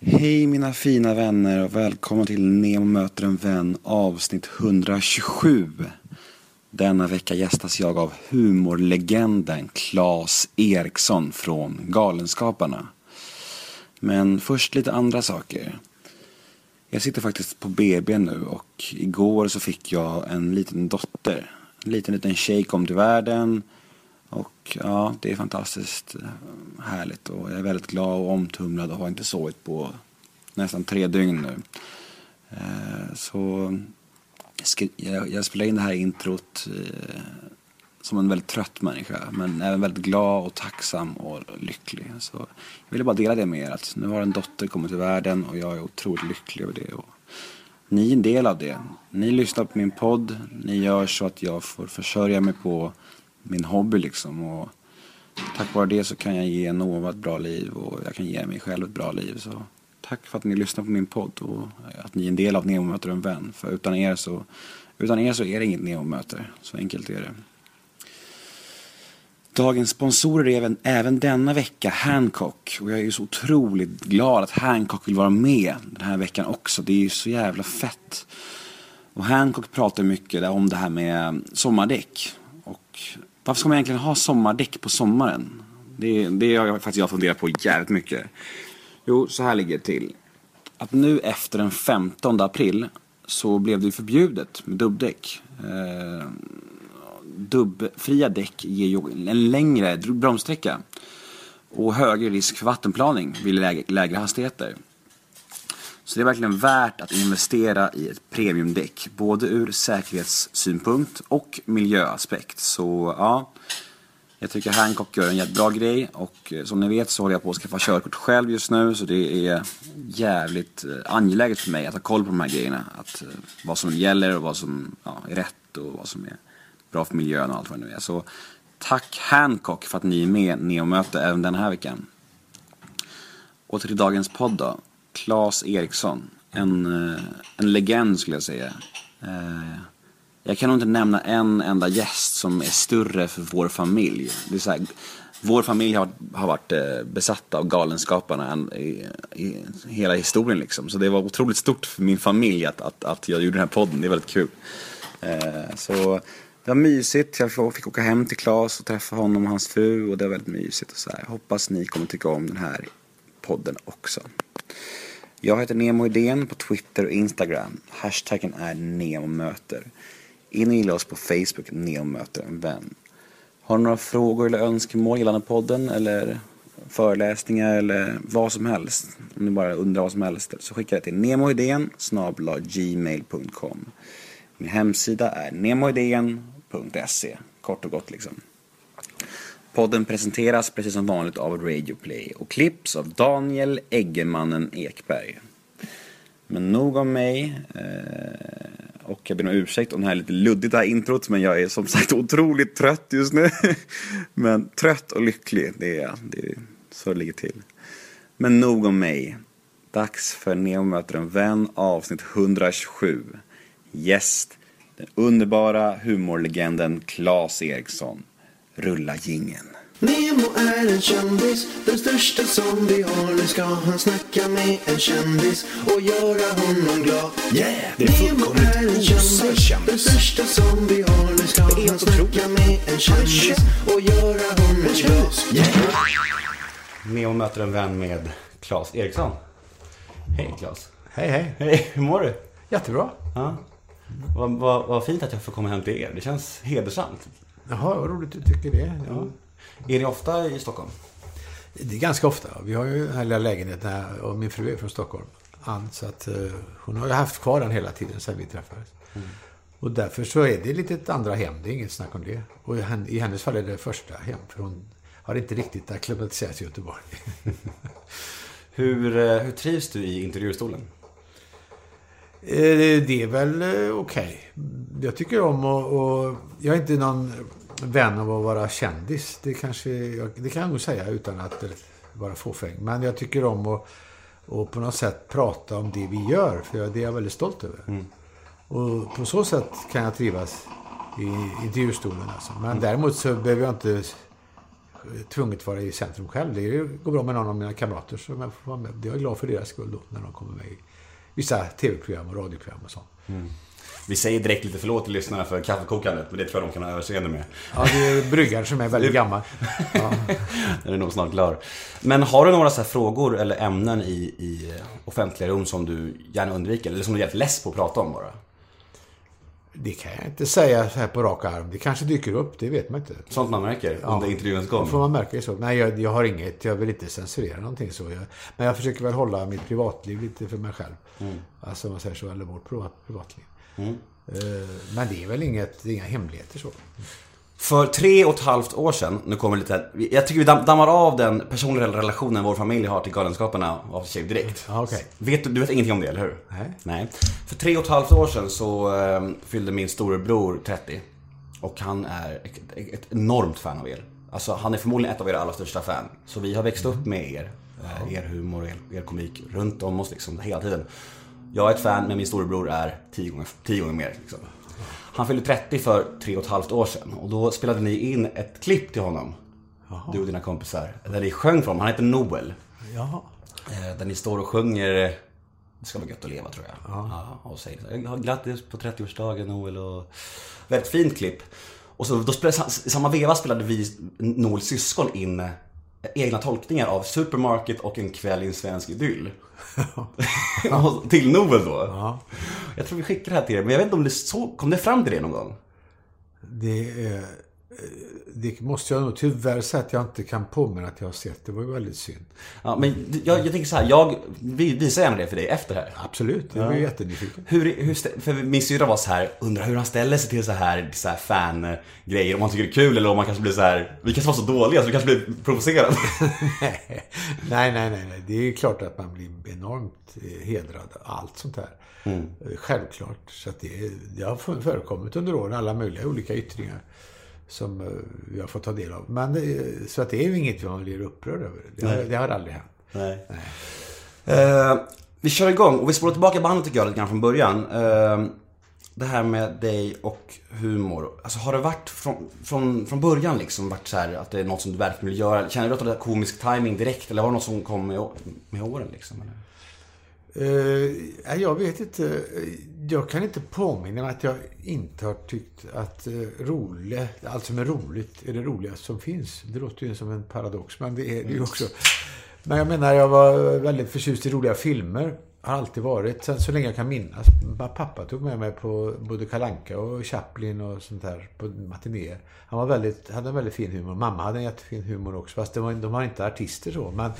Hej mina fina vänner och välkomna till Nemo möter en vän avsnitt 127. Denna vecka gästas jag av humorlegenden Claes Eriksson från Galenskaparna. Men först lite andra saker. Jag sitter faktiskt på BB nu och igår så fick jag en liten dotter. En liten liten tjej kom till världen. Och ja, det är fantastiskt eh, härligt och jag är väldigt glad och omtumlad och har inte sovit på nästan tre dygn nu. Eh, så jag spelar in det här introt eh, som en väldigt trött människa men även väldigt glad och tacksam och lycklig. Så jag ville bara dela det med er att nu har en dotter kommit till världen och jag är otroligt lycklig över det. Och ni är en del av det. Ni lyssnar på min podd, ni gör så att jag får försörja mig på min hobby liksom. Och tack vare det så kan jag ge Nova ett bra liv och jag kan ge mig själv ett bra liv. Så tack för att ni lyssnar på min podd och att ni är en del av Nemo möter en vän. För utan er så, utan er så är det inget Nemo möter. Så enkelt är det. Dagens sponsorer är även, även denna vecka Hancock. Och jag är ju så otroligt glad att Hancock vill vara med den här veckan också. Det är ju så jävla fett. Och Hancock pratar mycket om det här med sommardäck. Och varför ska man egentligen ha sommardäck på sommaren? Det, det har jag faktiskt jag funderat på jävligt mycket. Jo, så här ligger det till. Att nu efter den 15 april så blev det förbjudet med dubbdäck. Eh, dubbfria däck ger ju en längre bromssträcka och högre risk för vattenplaning vid lägre, lägre hastigheter. Så det är verkligen värt att investera i ett premiumdäck, både ur säkerhetssynpunkt och miljöaspekt. Så ja, jag tycker Hancock gör en jättebra grej och eh, som ni vet så håller jag på att skaffa körkort själv just nu så det är jävligt eh, angeläget för mig att ha koll på de här grejerna. Att, eh, vad som gäller och vad som ja, är rätt och vad som är bra för miljön och allt vad det nu är. Så tack Hancock för att ni är med Neomöte även den här veckan. Åter till dagens podd då. Claes Eriksson. En, eh, en legend skulle jag säga. Eh, jag kan nog inte nämna en enda gäst som är större för vår familj. Det är så här, vår familj har, har varit eh, besatt besatta av Galenskaparna i, i, hela historien liksom. Så det var otroligt stort för min familj att, att, att jag gjorde den här podden. Det är väldigt kul. Så det var mysigt. Jag fick åka hem till Claes och träffa honom och hans fru och det var väldigt mysigt. Och så här. Hoppas ni kommer tycka om den här podden också. Jag heter Nemo Idén på Twitter och Instagram. Hashtaggen är NEMOMÖTER. In och gilla oss på Facebook, NEMOMÖTER en vän. Har du några frågor eller önskemål gällande podden eller föreläsningar eller vad som helst. Om ni bara undrar vad som helst så skicka det till nemoidén gmail.com Min hemsida är nemoidén.se Kort och gott liksom. Podden presenteras precis som vanligt av Radioplay och klipps av Daniel Eggemannen Ekberg. Men nog om mig. Eh, och jag ber om ursäkt om det här är lite luddigt det här introt men jag är som sagt otroligt trött just nu. men trött och lycklig, det är, det är så det ligger till. Men nog om mig. Dags för Neo möter en vän avsnitt 127. Gäst, den underbara humorlegenden Claes Eriksson. Rulla gingen. Nemo är en kändis, den största som vi har. Nu ska han snacka med en kändis och göra honom glad. Yeah! Det är Nemo är en kändis, den största som vi har. Nu ska han snacka med en kändis och göra honom glad. Yeah! Nemo möter en vän med Claes Eriksson. Hej Claes. Hej hej. Hej, hur mår du? Jättebra. Ja. Vad, vad, vad fint att jag får komma hem till er. Det känns hedersamt. Jaha, vad roligt du tycker det. Ja. Är ni ofta i Stockholm? Det är ganska ofta. Vi har ju den här lilla lägenheten här och min fru är från Stockholm. Ann, så att uh, hon har ju haft kvar den hela tiden sedan vi träffades. Mm. Och därför så är det lite ett andra hem, det är inget snack om det. Och i hennes fall är det första hem, för hon har inte riktigt acklimatiserats i Göteborg. hur, eh, hur trivs du i intervjustolen? Eh, det är väl okej. Okay. Jag tycker om att... Och, jag är inte någon vän av att vara kändis. Det, kanske, det kan jag nog säga utan att vara fåfäng. Men jag tycker om att och på något sätt prata om det vi gör. För det är jag väldigt stolt över. Mm. Och på så sätt kan jag trivas i intervjustolen. Alltså. Men mm. däremot så behöver jag inte tvunget vara i centrum själv. Det går bra med någon av mina kamrater som jag får vara med. Jag är glad för deras skull då, när de kommer med i vissa tv-program och radioprogram och sånt. Mm. Vi säger direkt lite förlåt till lyssnarna för kaffekokandet, men det tror jag de kan ha överseende med. Ja, det är bryggaren som är väldigt gammal. Ja. Den är nog snart klar. Men har du några så frågor eller ämnen i, i offentliga rum som du gärna undviker? Eller som du är jävligt less på att prata om bara? Det kan jag inte säga så här på rak arm. Det kanske dyker upp, det vet man inte. Sånt man märker ja. under intervjuns gång? Det får man märka så. Nej, jag, jag, har inget. Jag vill inte censurera någonting så. Jag, men jag försöker väl hålla mitt privatliv lite för mig själv. Mm. Alltså man säger så, eller vårt privatliv. Mm. Eh, men det är väl inget, inga hemligheter så. För tre och ett halvt år sedan, nu kommer lite, jag tycker vi dammar av den personliga relationen vår familj har till Galenskaparna av sig direkt. Okay. Vet, du vet ingenting om det, eller hur? Nej. Nej. För tre och ett halvt år sedan så äh, fyllde min storebror 30. Och han är ett, ett, enormt fan av er. Alltså han är förmodligen ett av era allra största fan. Så vi har växt upp med er. Äh, er humor och er, er komik runt om oss liksom hela tiden. Jag är ett fan, men min storebror är tio gånger, tio gånger mer. Liksom. Han fyllde 30 för tre och ett halvt år sedan. Och då spelade ni in ett klipp till honom. Jaha. Du och dina kompisar. Där ni sjöng för honom. Han heter Noel. Jaha. Eh, där ni står och sjunger Det ska vara gött att leva tror jag. Ja. och säger här, grattis på 30-årsdagen Noel. Och... Väldigt fint klipp. Och så, då spelade, samma veva spelade vi Noels syskon in egna tolkningar av Supermarket och En kväll i en svensk idyll. till Noel då. Ja. Jag tror vi skickar det här till er, men jag vet inte om det så, kom det fram till det någon gång? Det är det måste jag nog tyvärr säga att jag inte kan påminna att jag har sett. Det var ju väldigt synd. Ja, men jag, jag tänker så här, jag visar gärna det för dig efter det här. Absolut, jag är ja. jättenyfiken. Hur, hur, för min syrra var så här, undrar hur han ställer sig till så här, så här fan-grejer. Om han tycker det är kul eller om man kanske blir så här, vi kanske var så dåliga så vi kanske blir provocerade. nej, nej, nej, nej. Det är klart att man blir enormt eh, hedrad allt sånt här. Mm. Eh, självklart. Så att det, det har förekommit under åren, alla möjliga olika yttringar som eh, vi har fått ta del av. Men, så att det är ju inget man blir upprörd över. Det har, det har aldrig hänt. Nej. Nej. Uh, vi kör igång och vi spolar tillbaka bandet tycker jag lite grann från början. Uh, det här med dig och humor. Alltså har det varit från, från, från början liksom varit så här att det är något som du verkligen vill göra? Känner du att du har komisk timing direkt eller var det något som kom med, med åren liksom? Eller? Uh, jag vet inte. Jag kan inte påminna mig att jag inte har tyckt att uh, roligt, allt som är roligt är det roligaste som finns. Det låter ju som en paradox, men det är det ju också. Men jag menar, jag var väldigt förtjust i roliga filmer. Har alltid varit, sen så länge jag kan minnas. Pappa tog med mig på både Kalanka och Chaplin och sånt där på matinéer. Han var väldigt, hade en väldigt fin humor. Mamma hade en jättefin humor också, fast det var, de var inte artister så. Men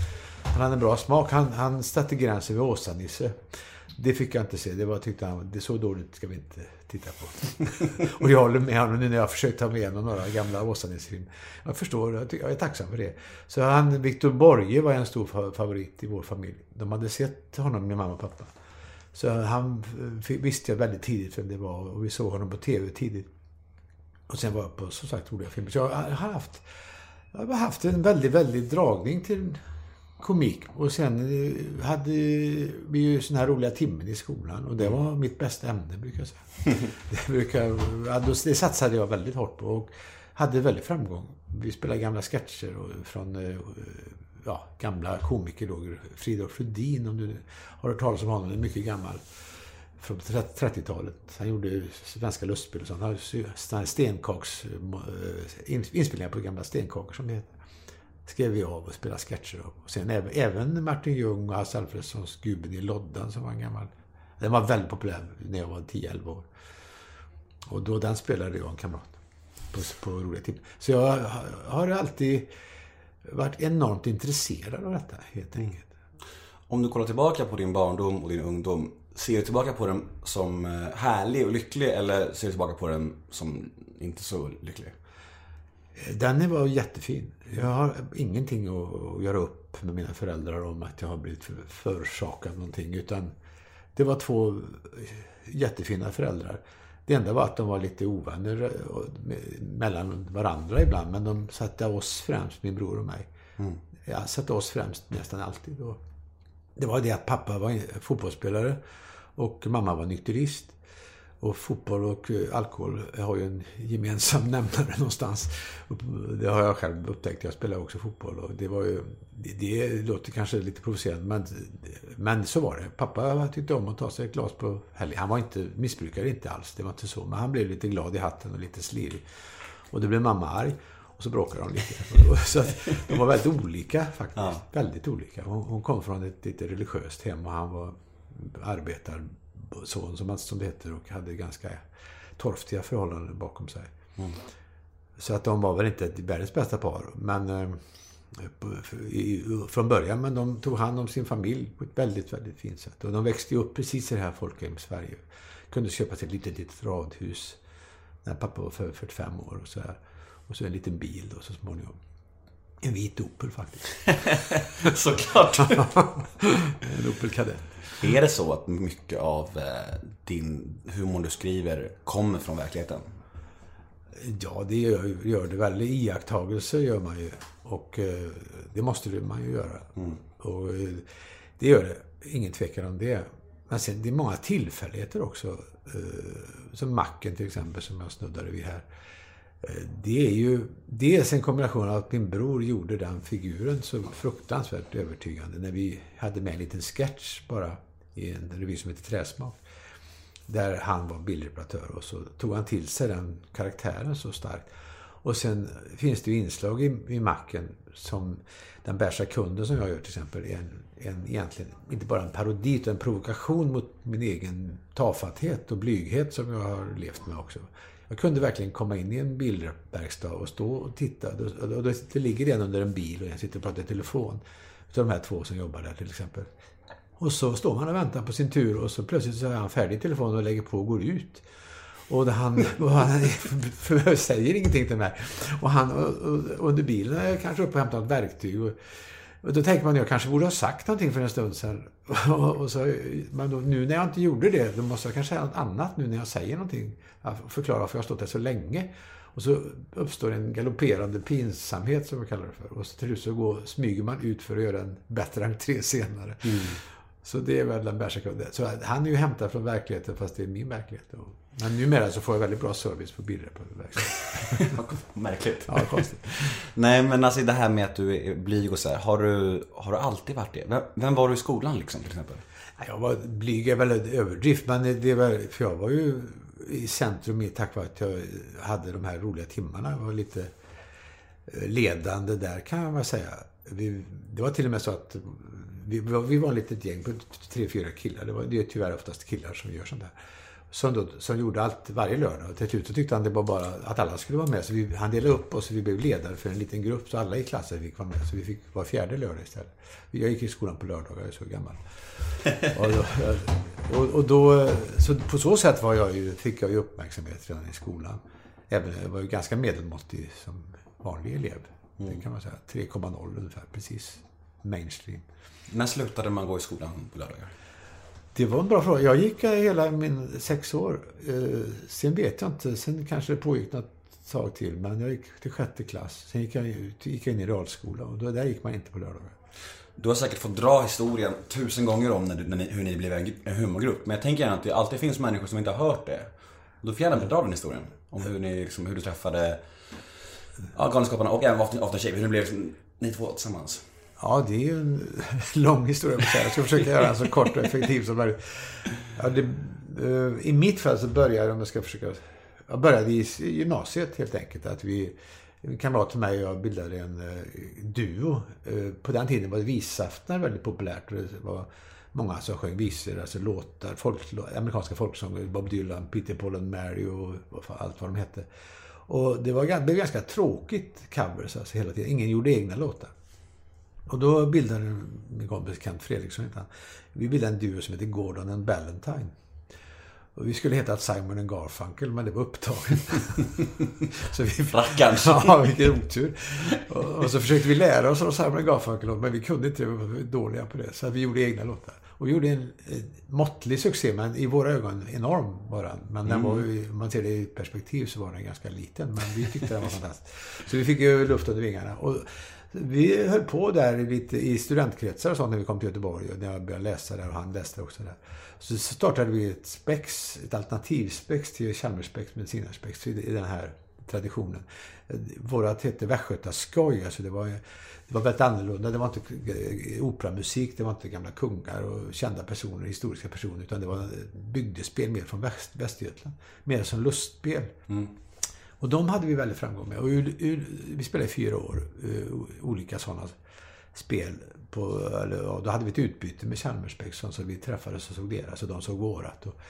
han hade en bra smak. Han, han satte gränsen vid Åsa-Nisse. Det fick jag inte se. Det var, tyckte han, det är så dåligt ska vi inte titta på. och jag håller med honom nu när jag har försökt ta med igenom några gamla Åsa-Nils-filmer. Jag förstår, jag, jag är tacksam för det. Så han, Viktor Borge var en stor favorit i vår familj. De hade sett honom med mamma och pappa. Så han eh, visste jag väldigt tidigt vem det var och vi såg honom på TV tidigt. Och sen var jag på, som sagt, roliga filmer. Så jag har haft, jag har haft en väldigt, väldigt dragning till komik. Och sen eh, hade vi ju såna här roliga timmen i skolan. Och det var mitt bästa ämne, brukar jag säga. det, brukar, det satsade jag väldigt hårt på och hade väldigt framgång. Vi spelade gamla sketcher från eh, ja, gamla komiker då. Fridolf Rudin, om du har hört talas om honom. är mycket gammal. Från 30-talet. Han gjorde svenska lustspel och sånt. Han hade stenkaks... Eh, inspelningar på gamla stenkakor som det heter skrev vi av och spelade sketcher av. Och sen även, även Martin Ljung och Hasse Alfredsons Gubben i loddan som var en gammal... Den var väldigt populär när jag var 10-11 år. Och då den spelade jag en kamrat på, på roliga timmar. Så jag har alltid varit enormt intresserad av detta, helt enkelt. Om du kollar tillbaka på din barndom och din ungdom, ser du tillbaka på den som eh, härlig och lycklig eller ser du tillbaka på den som inte så lycklig? Den var jättefin. Jag har ingenting att göra upp med mina föräldrar om att jag har blivit förorsakad någonting. Utan det var två jättefina föräldrar. Det enda var att de var lite ovänner mellan varandra ibland. Men de satte oss främst, min bror och mig. Mm. Jag satte oss främst nästan alltid. Det var det att pappa var fotbollsspelare och mamma var nykterist. Och fotboll och eh, alkohol har ju en gemensam nämnare någonstans. Det har jag själv upptäckt. Jag spelar också fotboll och det var ju... Det, låter kanske lite provocerande men, men så var det. Pappa tyckte om att ta sig ett glas på helgen. Han var inte missbrukare, inte alls. Det var inte så. Men han blev lite glad i hatten och lite slirig. Och då blev mamma arg. Och så bråkade de lite. Så de var väldigt olika faktiskt. Ja. Väldigt olika. Hon, hon, kom från ett lite religiöst hem och han var arbetarson som, som det heter och hade ganska torftiga förhållanden bakom sig. Mm. Så att de var väl inte världens bästa par. Men eh, från början, men de tog hand om sin familj på ett väldigt, väldigt fint sätt. Och de växte ju upp precis i det här folkhem Sverige. Kunde köpa sig ett litet, litet radhus när pappa var 45 år och så här. Och så en liten bil då så småningom. En vit Opel faktiskt. Såklart. en Opel Kadett. Är det så att mycket av eh, din humor du skriver kommer från verkligheten? Ja, det gör, gör det väl. Iakttagelser gör man ju. Och eh, det måste man ju göra. Mm. Och eh, det gör det. Ingen tvekan om det. Men sen, det är många tillfälligheter också. Som Macken till exempel, som jag snuddade vid här. Eh, det är ju dels en kombination av att min bror gjorde den figuren så fruktansvärt övertygande. När vi hade med en liten sketch bara i en revy som heter Träsmak. Där han var bildreparatör och så tog han till sig den karaktären så starkt. Och sen finns det ju inslag i, i macken som Den bärsa kunden som jag gör till exempel är en, en, egentligen inte bara en parodi utan en provokation mot min egen tafatthet och blyghet som jag har levt med också. Jag kunde verkligen komma in i en bilverkstad och stå och titta. Och det ligger en under en bil och en sitter och pratar i telefon. Utav de här två som jobbar där till exempel. Och så står man och väntar på sin tur och så plötsligt så är han färdig i telefonen och lägger på och går ut. Och han, och han säger ingenting till mig. Och han och, och, under bilen är jag kanske uppe och hämtar ett verktyg. Och, och då tänker man att jag kanske borde ha sagt någonting för en stund sedan. Och, så, men då, nu när jag inte gjorde det, då måste jag kanske säga något annat nu när jag säger någonting. Förklara varför jag har stått där så länge. Och så uppstår en galopperande pinsamhet som jag kallar det för. Och så till slut så går, smyger man ut för att göra en bättre entré senare. Mm. Så det är väl den bärsa Så han är ju hämtad från verkligheten fast det är min verklighet. Men numera så får jag väldigt bra service på bilreparatörverkstaden. Märkligt. Ja, konstigt. Nej, men alltså det här med att du är blyg och så här. Har du, har du alltid varit det? Vem, vem var du i skolan liksom till exempel? Jag var blyg är väl en överdrift, men det var, för jag var ju i centrum tack vare att jag hade de här roliga timmarna. Jag var lite eh, ledande där kan man väl säga. Vi, det var till och med så att vi, vi var ett litet gäng på tre, fyra killar. Det, var, det är tyvärr oftast killar som gör sånt där. Som, då, som gjorde allt varje lördag. Och till slut så tyckte han det var bara att alla skulle vara med. Så vi, han delade upp oss och vi blev ledare för en liten grupp. Så alla i klassen fick vara med. Så vi fick var fjärde lördag istället. Jag gick i skolan på lördagar, jag är så gammal. och, då, och, och då, så på så sätt var jag ju, fick jag ju uppmärksamhet redan i skolan. Även, jag var ju ganska medelmåttig som vanlig elev. Mm. Det kan man säga. 3,0 ungefär, precis. Mainstream. När slutade man gå i skolan på lördagar? Det var en bra fråga. Jag gick eh, hela min sex år. Eh, sen vet jag inte. Sen kanske det pågick något tag till. Men jag gick till sjätte klass. Sen gick jag, ut, gick jag in i realskola och då, där gick man inte på lördagar. Du har säkert fått dra historien tusen gånger om när, du, när ni, hur ni blev en, en humorgrupp. Men jag tänker gärna att det alltid finns människor som inte har hört det. Då får gärna dra den historien. Om hur, ni, liksom, hur du träffade ja, Galenskaparna och även After, After Shave. Hur det blev liksom, ni två tillsammans. Ja, det är ju en lång historia. Jag ska försöka göra den så kort och effektiv som möjligt. Ja, det, eh, I mitt fall så började jag, om jag ska försöka... Jag började i gymnasiet helt enkelt. Att vi, en kamrat till mig och jag bildade en eh, duo. Eh, på den tiden var visaftnar väldigt populärt. Det var många som sjöng visor, alltså låtar, folk, amerikanska folksånger. Bob Dylan, Peter Paul and Mary och, och allt vad de hette. Och det, var, det blev ganska tråkigt covers alltså hela tiden. Ingen gjorde egna låtar. Och då bildade min kompis Kent Fredriksson, vi bildade en duo som heter Gordon and Ballantine. Och vi skulle heta Simon and Garfunkel, men det var upptaget. så vi, Rackarns. Ja, vilken otur. Och, och, så försökte vi lära oss av Simon and Garfunkel, men vi kunde inte, vi var dåliga på det. Så vi gjorde egna låtar. Och vi gjorde en, måttlig succé, men i våra ögon enorm var den. Men den var ju, om man ser det i perspektiv så var den ganska liten. Men vi tyckte den var fantastisk. Så vi fick ju luft under vingarna. Och vi höll på där lite i studentkretsar och sånt när vi kom till Göteborg. Och när jag började läsa där och han läste också där. Så startade vi ett spex, ett alternativspex till Chalmersspex, medicinarspex i den här traditionen. Vårat hette Västgötaskoj, alltså det var, det var väldigt annorlunda. Det var inte operamusik, det var inte gamla kungar och kända personer, historiska personer, utan det var bygdespel mer från Väst, Västergötland. Mer som lustspel. Mm. Och de hade vi väldigt framgång med. Och vi spelade i fyra år, uh, olika sådana spel. På, eller, då hade vi ett utbyte med Chalmers så vi träffades och såg deras och de såg vårat. Och,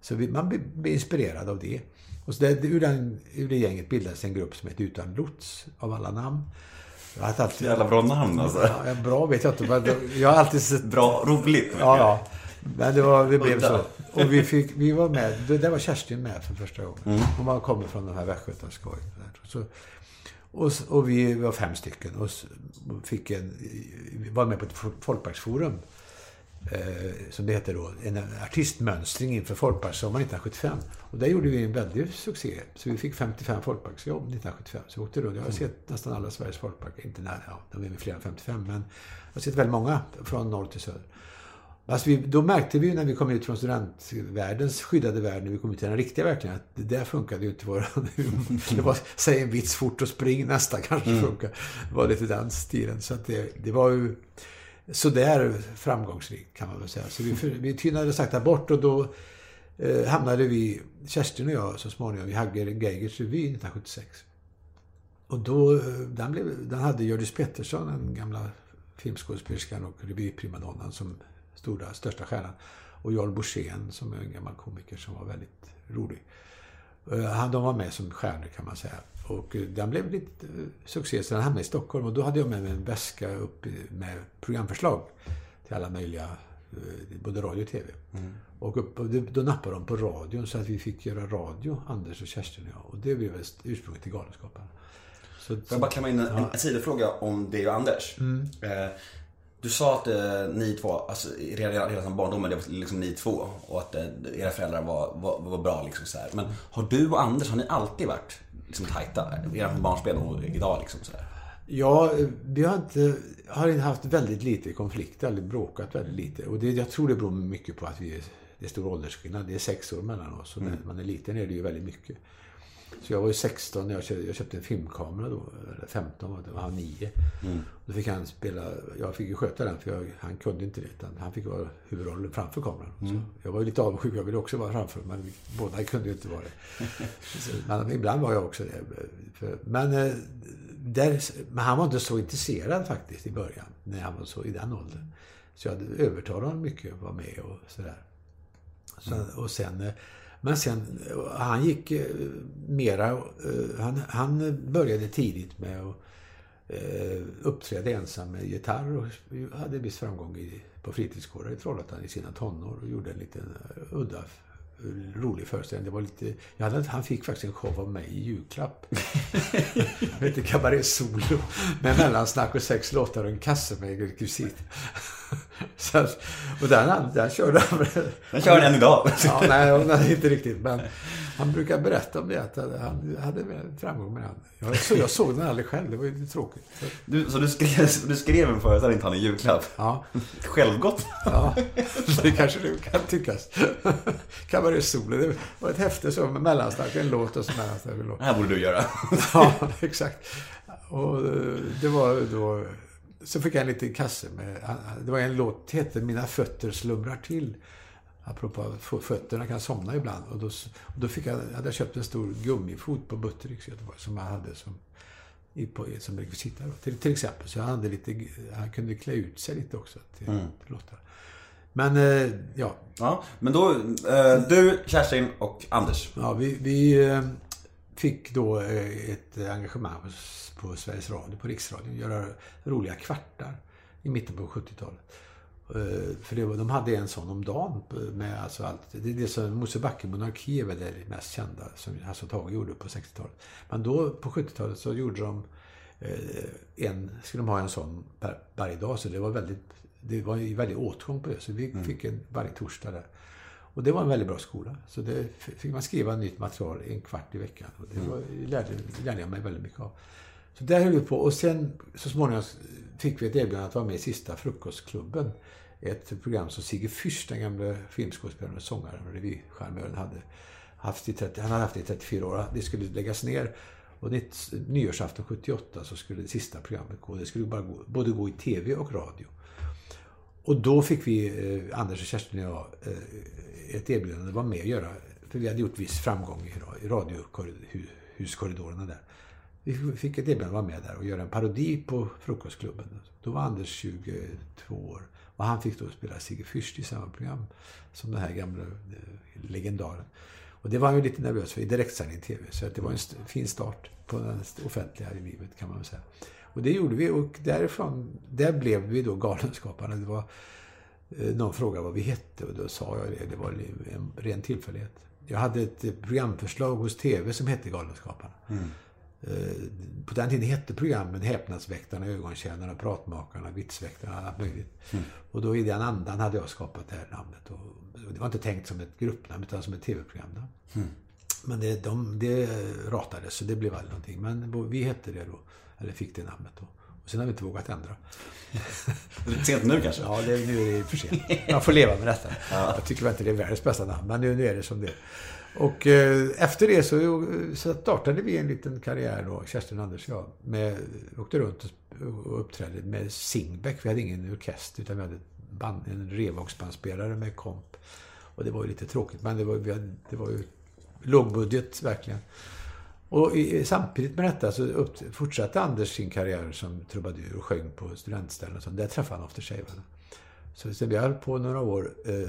så vi, man blev inspirerad av det. Och så det, ur, den, ur det gänget bildades en grupp som hette Utan lots, av alla namn. Jag har alltid, Jävla bra namn alltså. Ja, bra vet jag inte, jag har alltid sett... Bra, roligt. Ja, ja. Men det, var, det blev så. Och vi, fick, vi var med, där var Kerstin med för första gången. Mm. Och man kommer från de här västgötaskoj. Så, och, och vi var fem stycken och fick en, vi var med på ett folkparksforum eh, som det heter då, en artistmönstring inför Folkparkssommaren 1975. Och där gjorde vi en väldig succé. Så vi fick 55 Folkparksjobb 1975. Så vi åkte runt. Jag har sett nästan alla Sveriges folkparker. Inte nära, ja, de är fler än 55, men jag har sett väldigt många från norr till söder. Alltså vi, då märkte vi när vi kom ut från studentvärldens skyddade värld, när vi kom ut till den riktiga verkligheten, att det där funkade ju inte Det var, säg en vits fort och spring, nästa kanske mm. funkar. Det var lite den stilen. Så att det, det var ju sådär framgångsrikt kan man väl säga. Så vi, vi tynade sakta bort och då eh, hamnade vi, Kerstin och jag så småningom, i Hagger Geigers revy 1976. Och då, eh, den, blev, den hade Hjördis Pettersson, den gamla filmskådespelerskan och revyprimadonnan som stora, största stjärnan. Och Jarl Borssén som är en gammal komiker som var väldigt rolig. Eh, de var med som stjärnor kan man säga. Och eh, den blev lite eh, succé så den hamnade i Stockholm. Och då hade jag med mig en väska upp med programförslag till alla möjliga, både radio och TV. Mm. Och, upp, då nappade de på radion så att vi fick göra radio, Anders och Kerstin och jag. Och det blev ursprunget till Galenskaparna. Så, Får jag bara klämma in en, ja. en sidofråga om dig och Anders? Mm. Eh, du sa att eh, ni två, alltså redan, redan som barndomen, det var liksom ni två och att eh, era föräldrar var, var, var bra liksom så här. Men har du och Anders, har ni alltid varit liksom tajta? Redan från barnsben och idag liksom så här? Ja, vi har inte, har haft väldigt lite konflikter, aldrig bråkat väldigt lite. Och det, jag tror det beror mycket på att vi det är stor åldersskillnad. Det är sex år mellan oss och mm. när man är liten är det ju väldigt mycket. Så jag var ju 16 när jag köpte, jag köpte en filmkamera då. Eller 15 var det, var han 9. Mm. Då fick han spela, jag fick ju sköta den för jag, han kunde inte det. Han fick vara huvudrollen framför kameran. Mm. Jag var ju lite avundsjuk, jag ville också vara framför. Men båda kunde ju inte vara det. Så, men ibland var jag också det. För, men, eh, där, men han var inte så intresserad faktiskt i början. När han var så i den åldern. Så jag övertalade honom mycket att vara med och sådär. Så, mm. Och sen eh, men sen, han gick eh, mera, eh, han, han började tidigt med att eh, uppträda ensam med gitarr och hade viss framgång i, på fritidsgårdar i Trollhättan i sina tonår och gjorde en liten udda rolig föreställning. Det var lite, jag hade, han fick faktiskt en show av mig i julklapp. Det hette Cabaret Solo. Med mellansnack och sex låtar och en kasse med rekvisit. Så, och den, den körde han. Den kör än idag. ja, nej, nej, inte riktigt. Men han brukar berätta om det, att han hade framgång med den. Jag, så jag såg den aldrig själv, det var ju tråkigt. Du, så du skrev, du skrev en föreställning till honom i julklapp? Ja. Självgott? Ja, det kanske det kan tyckas. Cabaret Solo, det var ett häfte så med mellansnack, en låt och så en låt. Det här borde du göra. ja, exakt. Och det var då så fick jag en liten kasse med, det var en låt, hette Mina fötter slumrar till. Apropå att fötterna kan somna ibland. Och då, och då fick jag, hade jag köpt en stor gummifot på Buttericks i Göteborg som jag hade som, i, på, som rekvisita. Till, till exempel. Så jag hade lite, han kunde klä ut sig lite också till, mm. till låtar. Men, eh, ja. Ja, men då, eh, du, Kerstin och Anders. Ja, vi, vi eh, fick då eh, ett engagemang på Sveriges Radio, på Riksradion, göra roliga kvartar i mitten på 70-talet. Eh, för det var, de hade en sån om dagen med alltså allt. Det är det som Mosebacke monarki är väl det mest kända som Hasse och Tage gjorde på 60-talet. Men då på 70-talet så gjorde de eh, en, skulle de ha en sån varje dag. Så det var väldigt, det var ju väldigt åtgång på det. Så vi mm. fick en varje torsdag där. Och det var en väldigt bra skola. Så det fick man skriva nytt material en kvart i veckan. Och det var, lärde, lärde jag mig väldigt mycket av. Så där höll vi på. Och sen så småningom fick vi ett erbjudande att vara med i Sista Frukostklubben. Ett program som Sigge Fürst, den gamle filmskådespelaren och sångaren och revycharmören, hade haft i 30, han hade haft i 34 år. Det skulle läggas ner. Och nyårsafton 78 så skulle det sista programmet gå. Det skulle bara gå, både gå i TV och radio. Och då fick vi, eh, Anders och Kerstin och jag, eh, ett erbjudande att vara med och göra, för vi hade gjort viss framgång i, i radiohuskorridorerna där. Vi fick ett erbjudande att vara med där och göra en parodi på Frukostklubben. Då var Anders 22 år. Och han fick då spela Sigge Fürst i samma program som den här gamla eh, legendaren. Och det var han ju lite nervös för i direktsändning TV. Så det var en fin start på det offentliga livet kan man väl säga. Och det gjorde vi och därifrån, där blev vi då Galenskaparna. Det var, eh, någon frågade vad vi hette och då sa jag det. Det var en ren tillfällighet. Jag hade ett programförslag hos TV som hette Galenskaparna. Mm. Eh, på den tiden hette programmen Häpnadsväktarna, Ögontjänarna, Pratmakarna, Vitsväktarna, allt möjligt. Mm. Och då i den andan hade jag skapat det här namnet. Och det var inte tänkt som ett gruppnamn utan som ett tv-program. Mm. Men det, de, det ratades så det blev aldrig någonting. Men vi hette det då, eller fick det namnet då. Och sen har vi inte vågat ändra. Lite sent nu kanske? Ja, det, nu är det för sent. Man får leva med detta. Ja. Jag tycker inte det är världens bästa namn, men nu, nu är det som det är. Och eh, efter det så, så startade vi en liten karriär då, Kerstin Anders och jag. Med, åkte runt och uppträdde med Singbeck. Vi hade ingen orkester utan vi hade band, en revågsbandspelare med komp. Och det var ju lite tråkigt, men det var, vi hade, det var ju lågbudget verkligen. Och i, samtidigt med detta så upp, fortsatte Anders sin karriär som trubadur och sjöng på studentställen och sånt. Där träffade han aftershavarna. Så, så vi höll på några år eh,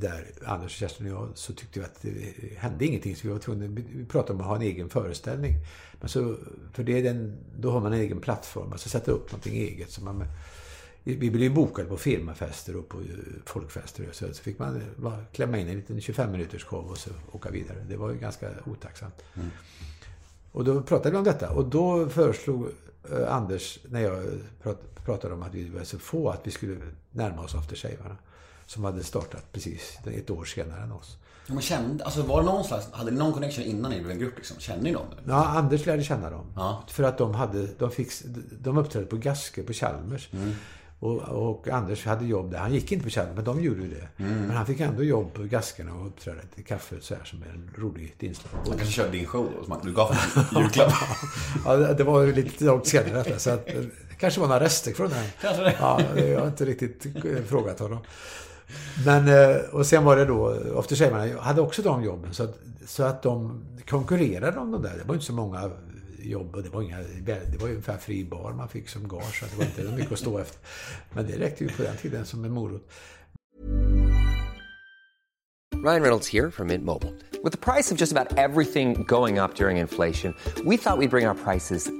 där, Anders, Kerstin och jag, så tyckte vi att det hände ingenting. Så vi var tvungna, vi pratade om att ha en egen föreställning. Men så, för det är den, då har man en egen plattform, alltså sätta upp någonting eget. Så man, vi blev bokade på firmafester och på eh, folkfester. Och så, så fick man bara klämma in en liten 25 minuters show och så åka vidare. Det var ju ganska otacksamt. Mm. Och då pratade vi om detta och då föreslog eh, Anders, när jag pratade om att vi var så få, att vi skulle närma oss Aftershavarna som hade startat precis ett år senare än oss. Man kände, alltså var det någon slags, hade ni någon connection innan ni blev en grupp liksom? Kände ni dem? Ja, Anders lärde känna dem. Ja. För att de hade, de, fick, de uppträdde på Gaske på Chalmers. Mm. Och, och, Anders hade jobb där. Han gick inte på Chalmers, men de gjorde det. Mm. Men han fick ändå jobb på Gaskerna och uppträda till kaffe så här som en roligt inslag. Han kanske körde din show då, som du gav honom julklapp? ja, det var lite långt senare detta. Så att, det kanske var några rester från den. Kanske det. Ja, jag har inte riktigt frågat honom. Men, eh, och sen var det då, After Seven hade också de jobben. Så att, så att de konkurrerade om de där. Det var inte så många jobb och det var, inga, det var ungefär fri bar man fick som gage. Så det var inte mycket att stå efter. Men det räckte ju på den tiden som en morot. Ryan Reynolds här från Mint Mobile. Med priset på nästan allt som går upp under inflationen, trodde vi att vi skulle bring våra priser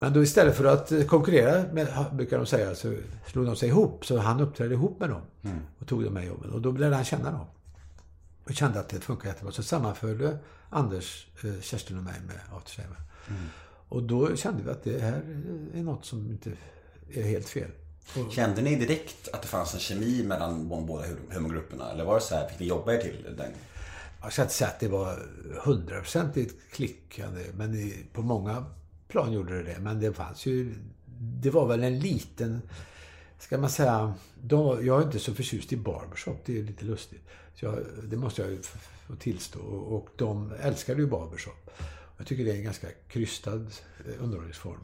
Men då istället för att konkurrera, med, brukar de säga, så slog de sig ihop. Så han uppträdde ihop med dem mm. och tog de här jobben. Och då lärde han känna dem. Och kände att det funkar jättebra. Så sammanförde Anders, eh, Kerstin och mig med Aftershave. Mm. Och då kände vi att det här är något som inte är helt fel. Och... Kände ni direkt att det fanns en kemi mellan de båda humorgrupperna? Eller var det så här, fick ni jobba er till den? Jag ska inte säga att det var hundraprocentigt klickande. Men på många plan gjorde det. Men det fanns ju... Det var väl en liten... Ska man säga... Då, jag är inte så förtjust i barbershop. Det är lite lustigt. Jag, det måste jag ju få tillstå. Och de älskade ju barbershop. Jag tycker det är en ganska krystad eh, underhållningsform.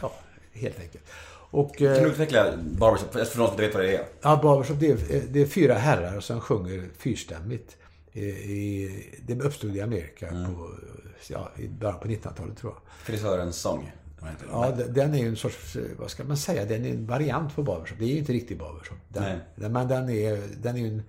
Ja, helt enkelt. Och, kan du eh, utveckla barbershop för någon som inte vet vad det är? Ja, barbershop det är, det är fyra herrar som sjunger fyrstämmigt. I, det uppstod i Amerika mm. på, ja, i början på 1900-talet tror jag. Frisörens sång? Ja, den är ju en sorts, vad ska man säga, den är en variant på barbershop. Det är ju inte riktigt barbershop. Den, men den är, den är ju en,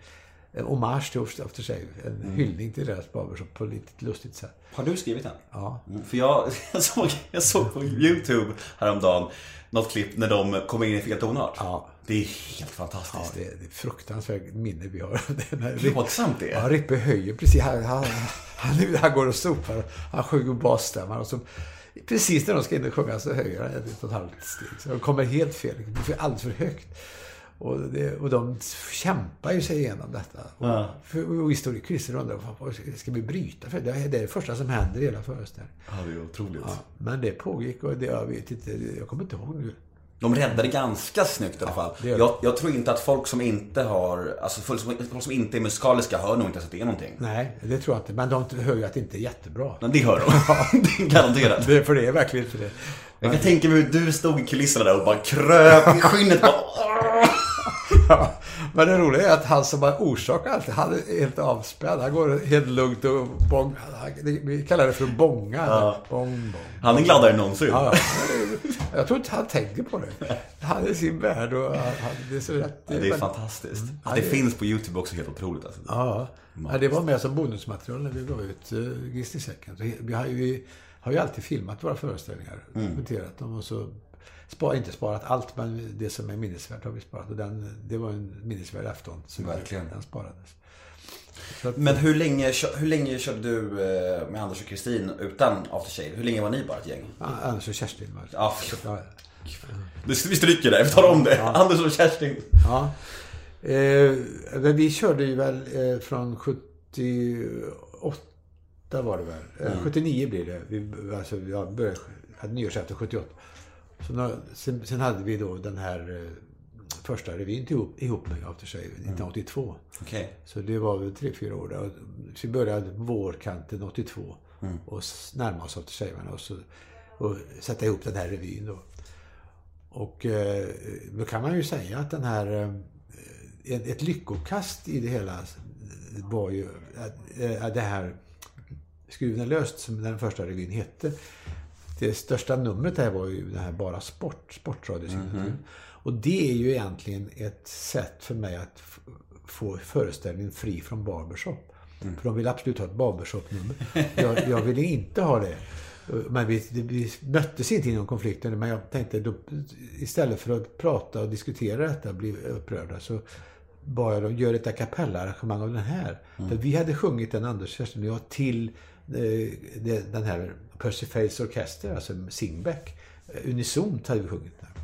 en hommage till After Shave. En mm. hyllning till deras barbershop på ett lite lustigt sätt. Har du skrivit den? Ja. Mm, för jag, jag, såg, jag såg på YouTube häromdagen något klipp när de kom in i fel tonart. Ja. Det är helt Ja, fantastiskt. det är det är fruktansvärt minne vi har. Det plågsamt det är. Ja, Rippe höjer precis. Han, han, han, han går och sopar. Han sjunger basstämman och så precis när de ska in och sjunga så höjer han ett och ett halvt steg. Så de kommer helt fel. Det blir alldeles för högt. Och, det, och de kämpar ju sig igenom detta. Och, för, och undrar vad ska vi bryta för? Det är det första som händer i hela föreställningen. Ja, det är otroligt. Ja, men det pågick och det, jag vet inte, jag kommer inte ihåg nu. De räddade ganska snyggt i alla fall. gör Jag, jag tror inte att folk som inte har, alltså folk som, inte är musikaliska hör nog inte att det är någonting. Nej, det tror jag inte. Men de hör ju att det inte är jättebra. Men det hör de. det är garanterat. Det, för det är verkligen inte det. Jag kan tänka mig hur du stod i kulisserna där och bara kröp i skinnet. Bara, Ja, men det roliga är att han som har orsakat allt, han är helt avspänd. Han går helt lugnt och bång. Vi kallar det för bånga. Bång, bång. han är gladare än någonsin. Ja, ja. Jag tror inte han tänker på det. Han är i sin värld och han, det är så rätt. Ja, det är men- fantastiskt. Att Ja, det finns på YouTube också helt otroligt. Alltså. Ja, ja, det var med som bonusmaterial när vi gav ut uh, Grist i säcken. Så he- Vi har ju, har ju alltid filmat våra föreställningar, dokumenterat dem och så spar, inte sparat allt, men det som är minnesvärt har vi sparat. Och den, det var en minnesvärd afton. Så Verkligen. Den sparades. Att, Men hur länge, hur länge körde du eh, med Anders och Kristin utan After Shave? Hur länge var ni bara ett gäng? Ja, Anders och Kerstin var Ja, ja. Vi stryker det, vi tar om det. Anders och Kerstin. ja. Eh, vi körde ju väl eh, från 78 var det väl. Eh, 79 blir det. Vi, alltså, jag började, hade nyårsafton 78. Så nå- sen, sen hade vi då den här eh, första revyn ihop, ihop med After Shave 1982. Okej. Så det var väl tre, fyra år där. Och Så vi började vårkanten 82 och s- närma oss After Shave och, så, och sätta ihop den här revyn då. Och eh, då kan man ju säga att den här... Eh, ett, lyckokast i det hela var ju att, det här Skruven är löst, som den första revyn hette. Det största numret där var ju det här Bara Sport, sportradiosignaturen. Och det är ju egentligen ett sätt för mig att få föreställningen fri från barbershop. För de vill absolut ha ett barbershop-nummer. Jag, jag ville inte ha det. Men vi, vi möttes inte i någon konflikt. Men jag tänkte, då, istället för att prata och diskutera detta och bli upprörda så bad jag dem göra ett a cappella-arrangemang av den här. För vi hade sjungit den, Anders, Kerstin och jag, till Eh, den här Percy Faiths Orkester, alltså Singbeck. Eh, unisont hade vi sjungit den.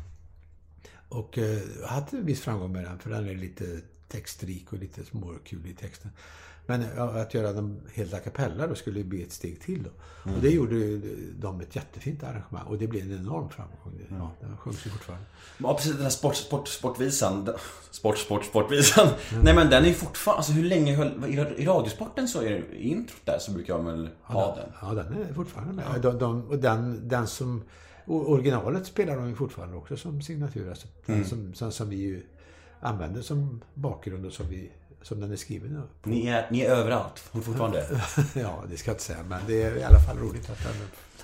Och eh, hade en viss framgång med den, för den är lite textrik och lite småkul i texten. Men ja, att göra den helt a cappella då skulle bli ett steg till. Då. Och det gjorde ju de ett jättefint arrangemang. Och det blev en enorm framgång. Ja, den sjungs ju fortfarande. Ja precis, den här sport, sport, sportvisan. Sport, sport, sportvisan. Nej men den är ju fortfarande, alltså hur länge höll, i, Radiosporten så är det introt där så brukar jag väl ha den. Ja, den är fortfarande med. De, de, och den, den som... Originalet spelar de ju fortfarande också som signatur. Alltså, den som, som, som vi ju använder som bakgrund och som, vi, som den är skriven. på. Ni är, ni är överallt fortfarande. Ja, det ska jag inte säga. Men det är i alla fall roligt att den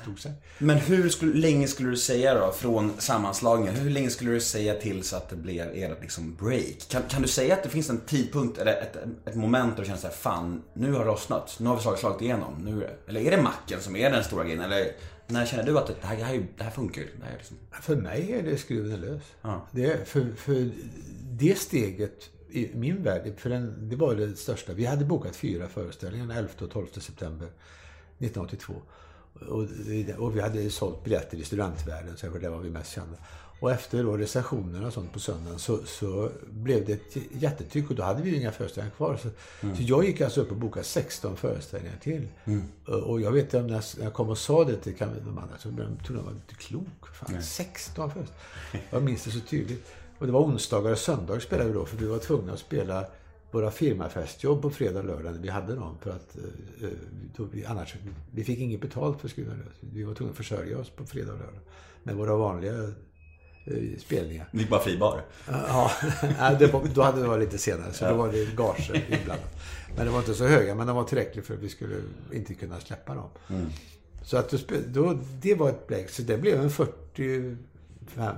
stod sig. Men hur skulle, länge skulle du säga då, från sammanslagningen, hur länge skulle du säga till så att det blev ert liksom break? Kan, kan du säga att det finns en tidpunkt, eller ett, ett moment där du känner såhär, fan, nu har det lossnat, nu har vi slagit, slagit igenom, nu, eller är det macken som är den stora grejen? Eller när känner du att det här, det här, det här funkar? Det här är liksom... För mig är det skruven lös. Ja. Det för, för det steget i min värld, för den, det var det största. Vi hade bokat fyra föreställningar, den 11 och 12 september 1982. Och, och vi hade sålt biljetter i studentvärlden, så det var vi mest kända. Och efter då recensionerna och sånt på söndagen så, så blev det ett jättetryck och då hade vi ju inga föreställningar kvar. Så, så jag gick alltså upp och bokade 16 föreställningar till. Och jag vet att när jag- när jag kom och sa det till de andra så de trodde de var lite klok. Fan, 16 föreställningar. Jag minns det så tydligt. Och det var onsdagar och söndagar spelade vi då för vi var tvungna att spela våra firmafestjobb på fredag och lördag när vi hade dem. För att, eh, eh, då vi, annars, vi fick inget betalt för Skruven lös. Vi var tvungna att försörja oss på fredag och lördag. Med våra vanliga eh, spelningar. Ni gick bara fribar. Ja, var, då hade det varit lite senare, så då var det gager inblandat. Men det var inte så höga, men de var tillräckligt för att vi skulle inte kunna släppa dem. Så att då, då, det var ett break. Så det blev en 45,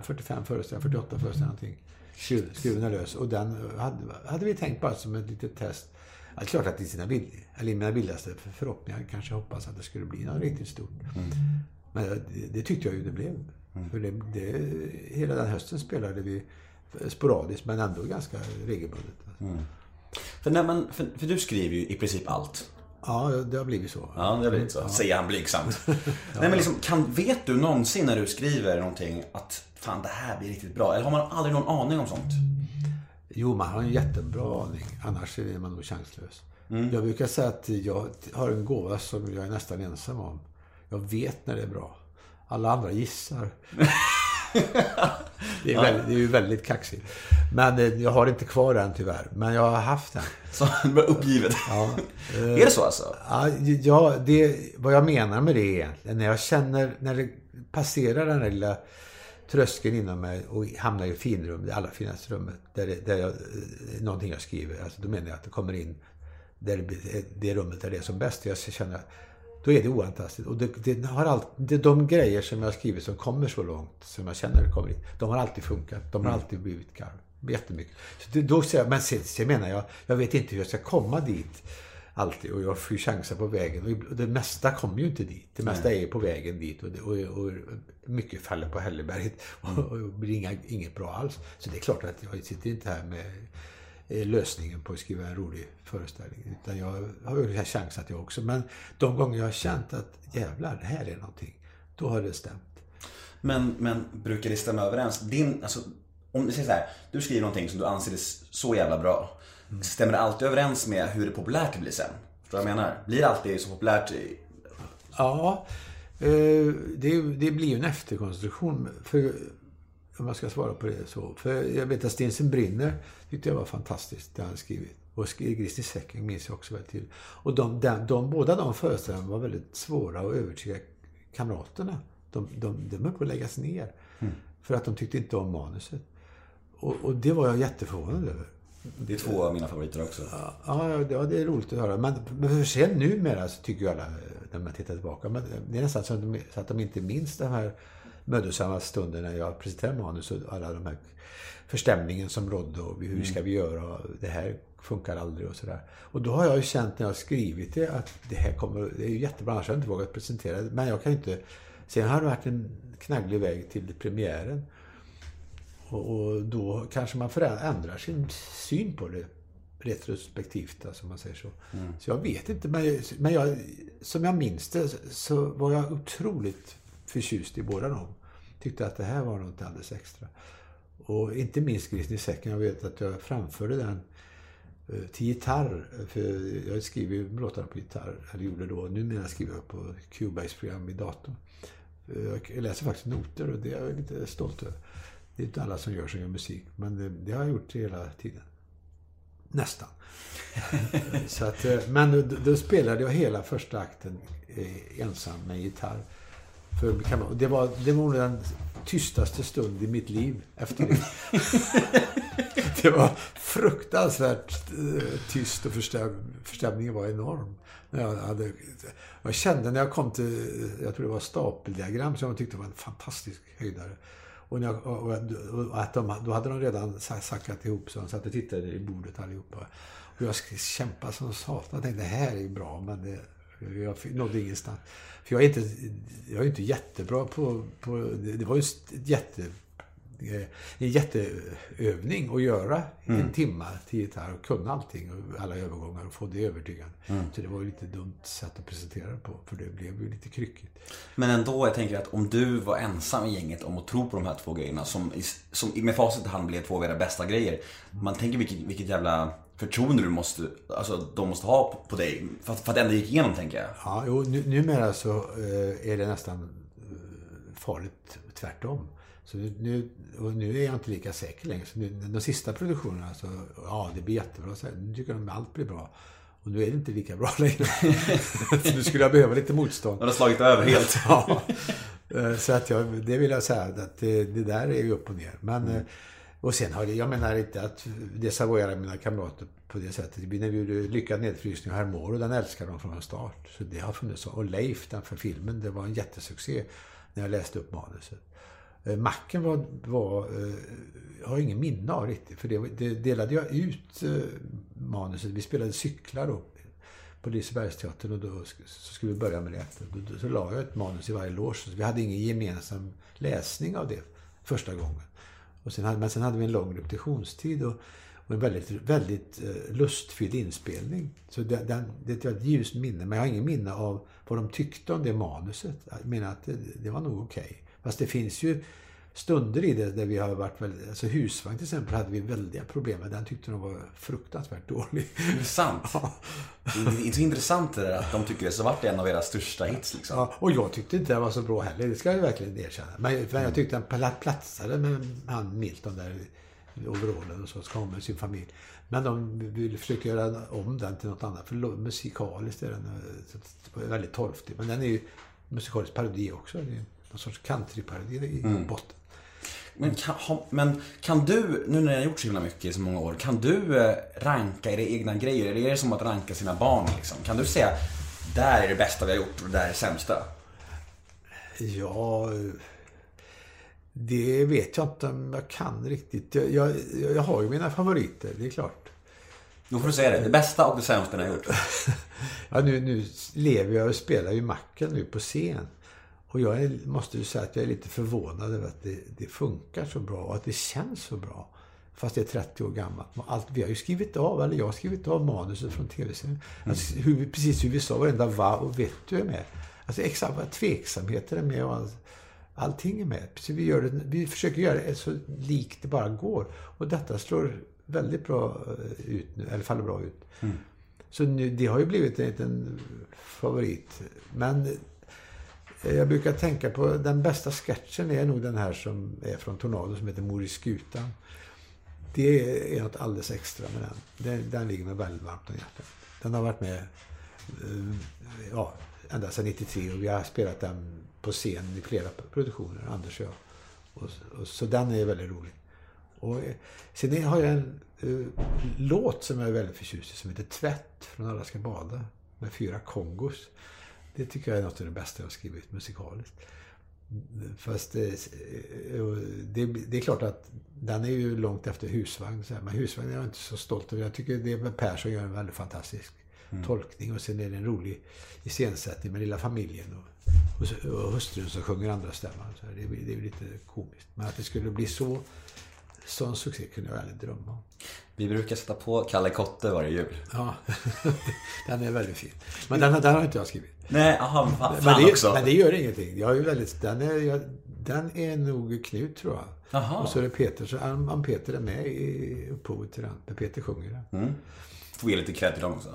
45 föreställningar, 48 föreställningar någonting. Skru- Skruven lös. Och den hade, hade vi tänkt bara som ett litet test. Ja, det är klart att i sina bild, eller mina bildaste förhoppningar kanske hoppas att det skulle bli något riktigt stort. Men det, det tyckte jag ju det blev. För det, det, hela den hösten spelade vi sporadiskt men ändå ganska regelbundet. För, när man, för, för du skriver ju i princip allt. Ja, det har blivit så. Ja, det har blivit så. Säger han blygsamt. Nej men liksom, kan, vet du någonsin när du skriver någonting att fan det här blir riktigt bra? Eller har man aldrig någon aning om sånt? Jo, man har en jättebra aning. Annars är man nog chanslös. Jag brukar säga att jag har en gåva som jag är nästan ensam om. Jag vet när det är bra. Alla andra gissar. det, är väldigt, det är ju väldigt kaxigt. Men eh, jag har inte kvar den tyvärr. Men jag har haft den. Så uppgivet. Ja, är det så alltså? Ja, det, vad jag menar med det är egentligen, när jag känner, när det passerar den där lilla tröskeln inom mig och hamnar i finrum, det allra finaste rummet, där, det, där jag, någonting jag skriver, alltså, då menar jag att det kommer in, där det, det rummet där det är som bäst. Jag känner, då är det oantastligt. Och det, det har allt, det, de grejer som jag har skrivit som kommer så långt, som jag känner kommer in, de har alltid funkat. De har alltid blivit garv. Jättemycket. Så det, då men sen, sen menar jag, jag vet inte hur jag ska komma dit. Alltid. Och jag får ju chanser på vägen. Och det mesta kommer ju inte dit. Det mesta är på vägen dit. Och, och, och mycket faller på Hälleberget. Och, och blir inga, inget bra alls. Så det är klart att jag sitter inte här med lösningen på att skriva en rolig föreställning. Utan jag har ju chans att jag också. Men de gånger jag har känt att jävlar, det här är någonting. Då har det stämt. Men, men brukar det stämma överens? Din, alltså, om vi säger så här, du skriver någonting som du anser är så jävla bra. Stämmer det alltid överens med hur det populärt det blir sen? Förstår du vad jag menar? Blir det alltid så populärt? i- Ja, eh, det, det blir ju en efterkonstruktion. För, om jag ska svara på det så. För jag vet att Stinsen brinner tyckte jag var fantastiskt, det han skrivit. Och Grisen i säcken minns jag också väl till. Och de, de, de, båda de föreställningarna var väldigt svåra att övertyga kamraterna. De, de, de höll på att läggas ner. För att de tyckte inte om manuset. Och, och det var jag jätteförvånad över. Det är två av mina favoriter också. Ja, ja, det är roligt att höra. Men, men sen numera så tycker ju alla, när man tittar tillbaka, men det är nästan så att de, så att de inte minns de här mödosamma stunderna när jag presenterade manus och alla de här förstämningen som rådde och hur ska vi göra och det här funkar aldrig och sådär. Och då har jag ju känt när jag har skrivit det att det här kommer, det är ju jättebra, annars hade jag inte vågat presentera det. Men jag kan ju inte, sen har det varit en knagglig väg till premiären. Och, och då kanske man förändrar sin syn på det retrospektivt, alltså, om man säger så. Så jag vet inte, men, men jag, som jag minns det så var jag otroligt förtjust i båda dem. Tyckte att det här var något alldeles extra. Och inte minst Grisen i säcken. Jag vet att jag framförde den eh, till gitarr. För jag skriver ju låtarna på gitarr, eller gjorde då. Numera skriver jag på Cubase-program i datorn. Eh, Jag läser faktiskt noter och det är jag lite stolt över. Det är inte alla som gör som gör musik, men det, det har jag gjort hela tiden. Nästan. Så att, eh, men då, då spelade jag hela första akten ensam med gitarr. För, kan man- det, var, det var den tystaste stund i mitt liv efter det. det var fruktansvärt eh, tyst och förstäm, förstämningen var enorm. Jag, hade, jag kände när jag kom till, jag tror det var stapeldiagram som jag tyckte var en fantastisk höjdare. Och, jag, och, att de, då hade de redan sa- sackat ihop så de satt och tittade i bordet allihopa. Och jag kämpade som satan. Jag tänkte det här är bra men det, jag nådde ingenstans. För jag är inte, jag är inte jättebra på, på det, var ju ett jätte eh, en jätteövning att göra en timma till gitarr och kunna allting och alla övergångar och få det övertygande. Så det var ju lite dumt sätt att presentera det på för det blev ju lite kryckigt. Men ändå, jag tänker att om du var ensam i gänget om att tro på de här två grejerna som, som med facit i hand blev två av era bästa grejer. Man tänker vilket, vilket jävla förtroende du måste, alltså de måste ha på, på dig. För att, för att ändå gick igenom tänker jag. Ja, jo, nu, numera så eh, är det nästan eh, farligt tvärtom. Så nu, nu, och nu är jag inte lika säker längre. Så nu, de sista produktionerna så, ja det blir jättebra. Så nu tycker de att allt blir bra. Och nu är det inte lika bra längre. nu skulle jag behöva lite motstånd. Du har slagit över helt. Ja. Eh, Så att jag, det vill jag säga att det, det där är ju upp och ner. Men, eh, och sen har det, jag menar inte att desavouera mina kamrater på det sättet. Vi gjorde Lyckad nedfrysning och Hermoro, den älskar de från start. Så det har funnits. Och Leif, den för filmen, det var en jättesuccé när jag läste upp manuset. Eh, macken var, var jag har ingen minne av riktigt. För det, det delade jag ut eh, manuset. Vi spelade cyklar då på Lisebergsteatern och då så skulle vi börja med det. Då, då, så la jag ett manus i varje loge. Så vi hade ingen gemensam läsning av det första gången. Och sen hade, men sen hade vi en lång repetitionstid och, och en väldigt, väldigt eh, lustfylld inspelning. Så det, det, det är ett ljust minne, men jag har ingen minne av vad de tyckte om det manuset. Jag menar att det, det var nog okej. Okay. Fast det finns ju stunder i det där vi har varit väldigt... Alltså husvagn till exempel hade vi väldiga problem med. Den tyckte de var fruktansvärt dålig. Intressant. Ja. Det är så intressant det där att de tycker det. Så vart det en av era största hits liksom. Ja, och jag tyckte inte det var så bra heller. Det ska jag verkligen erkänna. Men, men jag tyckte den platsade med han Milton där overallen och så. Ska ha med sin familj. Men de ville försöka göra om den till något annat. För musikaliskt är den väldigt torftig. Men den är ju musikalisk parodi också. Det är någon sorts countryparodi i mm. botten. Men kan, men kan du, nu när ni har gjort så himla mycket i så många år, kan du eh, ranka era egna grejer? Eller är det som att ranka sina barn liksom? Kan du säga, där är det bästa vi har gjort och där är det sämsta? Ja, det vet jag inte om jag kan riktigt. Jag, jag, jag har ju mina favoriter, det är klart. Då får du säga det. Det bästa och det sämsta ni har gjort. ja, nu, nu lever jag och spelar ju macken nu på scen. Och jag är, måste ju säga att jag är lite förvånad över att det, det, funkar så bra och att det känns så bra. Fast det är 30 år gammalt. Allt, vi har ju skrivit av, eller jag har skrivit av manuset från tv-serien. Mm. Alltså, hur, precis hur vi sa, varenda va och vet du är med. Alltså exakt tveksamheter är med och all, allting är med. Så vi, gör det, vi försöker göra det så likt det bara går. Och detta slår väldigt bra eh, ut nu, eller faller bra ut. Mm. Så nu, det har ju blivit en liten favorit. Men Eh, jag brukar tänka på den bästa sketchen är nog den här som är från Tornado som heter Mor i skutan. Det är något alldeles extra med den. Den, den ligger mig väldigt varmt om hjärtat. Den har varit med eh, ja, ända sedan 93 och vi har spelat den på scen i flera produktioner, Anders och jag. Och, och, så den är väldigt rolig. Och, eh, sen har jag en uh, låt som jag är väldigt förtjust i som heter Tvätt från Alla ska bada med fyra kongos. Det tycker jag är något av det bästa jag har skrivit musikaliskt. Fast det, det, det, är klart att den är ju långt efter husvagn. Men husvagn är jag inte så stolt över. Jag tycker det med Persson gör en väldigt fantastisk mm. tolkning. Och sen är det en rolig iscensättning med lilla familjen. Och, och, och hustrun som sjunger andra stämman. Så det, det är lite komiskt. Men att det skulle bli så Sån succé kunde jag aldrig drömma om. Vi brukar sätta på Kalle Kotte varje jul. Ja, den är väldigt fin. Men den, den har inte jag skrivit. Nej, aha, fan, men, det, också. men det gör ingenting. Jag är väldigt, den, är, jag, den är nog Knut, tror jag. Aha. Och så är det Peter. Så Ann Peter är med i upphovet till den. När Peter sjunger den. Mm. Får ge lite cred till dem också.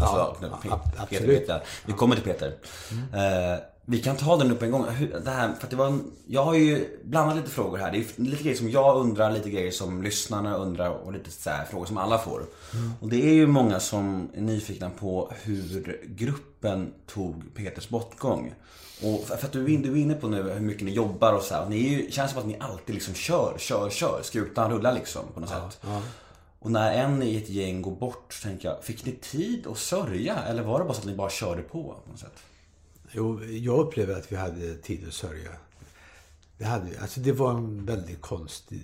Alltså, ja, Peter, absolut. Peter. Vi kommer till Peter. Mm. Uh, vi kan ta den upp en gång. Det här, för det var en, jag har ju blandat lite frågor här. Det är lite grejer som jag undrar, lite grejer som lyssnarna undrar och lite så här, frågor som alla får. Mm. Och det är ju många som är nyfikna på hur gruppen tog Peters bortgång. Och för att du, du är inne på nu hur mycket ni jobbar och så här. Och ni är ju, känns som att ni alltid liksom kör, kör, kör. Skutan rullar liksom på något ja, sätt. Ja. Och när en i ett gäng går bort så tänker jag, fick ni tid att sörja? Eller var det bara så att ni bara körde på på något sätt? Jo, jag upplever att vi hade tid att sörja. Det, hade. Alltså det var en väldigt konstig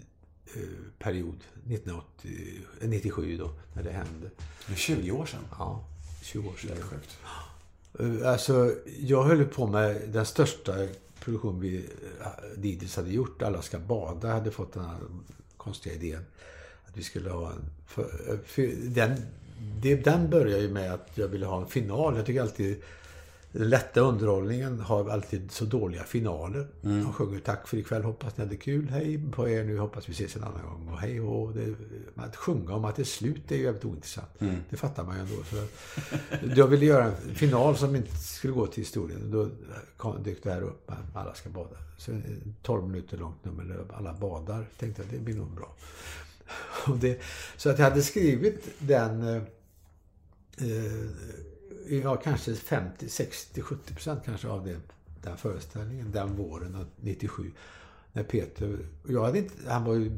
eh, period, 1980, 97 då, när det hände. Det är 20 år sedan? Ja, 20 år sedan. Det är sjukt. Eh, alltså, jag höll på med den största produktion vi eh, dittills hade gjort. Alla ska bada hade fått den här konstiga idén. Att vi skulle ha en... För, för den, det, den började ju med att jag ville ha en final. Jag tycker alltid den lätta underhållningen har alltid så dåliga finaler. Mm. De sjunger tack för ikväll, hoppas ni hade kul, hej på er nu, hoppas vi ses en annan gång och hej och det, Att sjunga om att det är slut det är ju jävligt ointressant. Mm. Det fattar man ju ändå. Så jag ville göra en final som inte skulle gå till historien. Då dök det här upp, alla ska bada. Så 12 minuter långt nummer, alla badar. Tänkte att det blir nog bra. Det, så att jag hade skrivit den eh, ja, kanske 50, 60, 70 procent kanske av det, den föreställningen, den våren 97. När Peter, jag hade inte, han var ju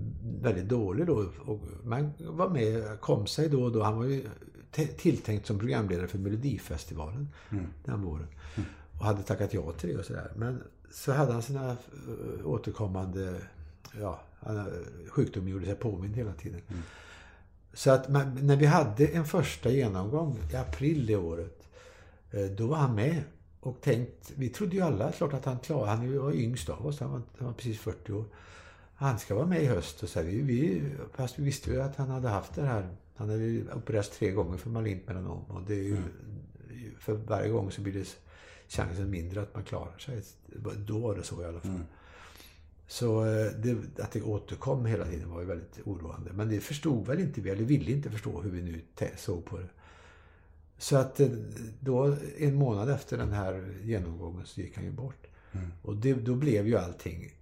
väldigt dålig då, och, men var med, kom sig då och då. Han var ju tilltänkt som programledare för Melodifestivalen mm. den våren. Mm. Och hade tackat ja till det och sådär. Men så hade han sina uh, återkommande, ja, sjukdom gjorde sig påmind hela tiden. Mm. Så att när vi hade en första genomgång i april det året Eh, då var han med och tänkt, vi trodde ju alla klart att han klarade, han var yngst av oss, han var, han var precis 40 år. han ska vara med i höst. Och så här, vi, vi, fast vi visste ju att han hade haft det här. Han hade opererats tre gånger för malignt melanom. Och det är ju, för varje gång så blir det chansen mindre att man klarar sig. Då var det så i alla fall. Så eh, det, att det återkom hela tiden var ju väldigt oroande. Men det förstod väl inte vi, eller ville inte förstå hur vi nu såg på det. Så att eh, då, en månad efter den här genomgången så gick han ju bort. Och det, då blev ju allting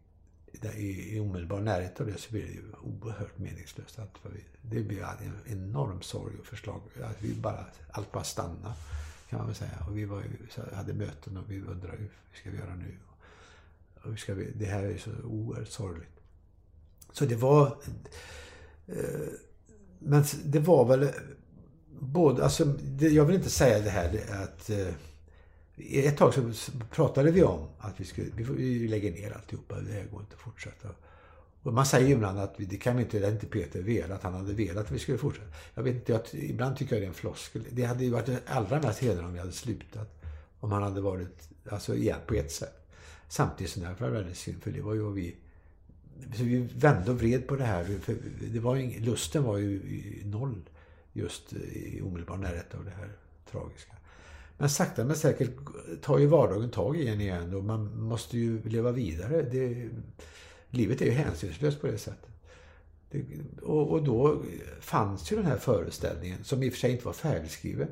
i, i omedelbar närhet av det så blev det ju oerhört meningslöst. Allt vad vi, det blev en enorm sorg och förslag. Att vi bara, allt bara stannade kan man väl säga. Och vi var hade möten och vi undrade hur ska vi göra nu? Och hur ska vi, det här är ju så oerhört sorgligt. Så det var... Eh, men det var väl både, alltså, det, jag vill inte säga det här att... Eh, ett tag så pratade vi om att vi skulle, vi, får- vi lägger ner alltihopa, det här går inte att fortsätta. Och man säger ju ibland att vi- det kan vi inte, det hade inte Peter velat, han hade velat att vi skulle fortsätta. Jag vet inte, jag, ibland tycker jag det är en floskel. Det hade ju varit det allra mest hedrande om vi hade slutat. Om han hade varit, alltså igen på ett sätt. Samtidigt som det var väldigt synd, för det var ju vad vi så vi vände och vred på det här. För det var ju, lusten var ju noll just i omedelbar närhet av det här tragiska. Men sakta men säkert tar ju vardagen tag i en igen och man måste ju leva vidare. Det, livet är ju hänsynslöst på det sättet. Det, och, och då fanns ju den här föreställningen, som i och för sig inte var färdigskriven.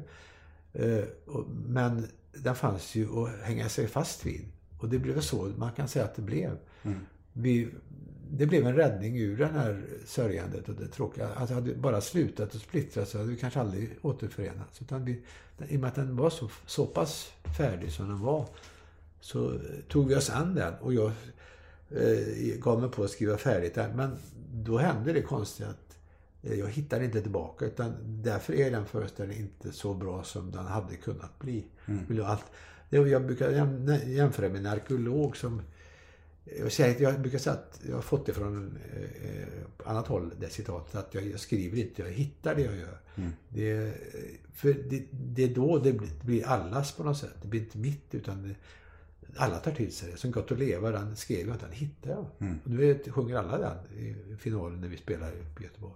Eh, och, men den fanns ju att hänga sig fast vid. Och det blev så man kan säga att det blev. Vi, det blev en räddning ur den här sörjandet och det tråkiga. Att hade det bara slutat och splittrats så hade vi kanske aldrig återförenats. Utan vi, I och med att den var så, så pass färdig som den var så eh, tog vi oss an den. Och jag eh, gav mig på att skriva färdigt den. Men då hände det konstiga att eh, jag hittade inte tillbaka. Utan därför är den föreställningen inte så bra som den hade kunnat bli. Vill jag det, brukar jäm- jämföra med en arkeolog som jag, säger, jag brukar säga att jag har fått det från eh, annat håll, det citatet, att jag, jag skriver inte, jag hittar det jag gör. Det, för det, det är då det blir, allas på något sätt. Det blir inte mitt, utan det, alla tar till sig det. Som Gott att leva, den skrev jag den hittade jag. Och nu är, sjunger alla den i finalen när vi spelar i Göteborg.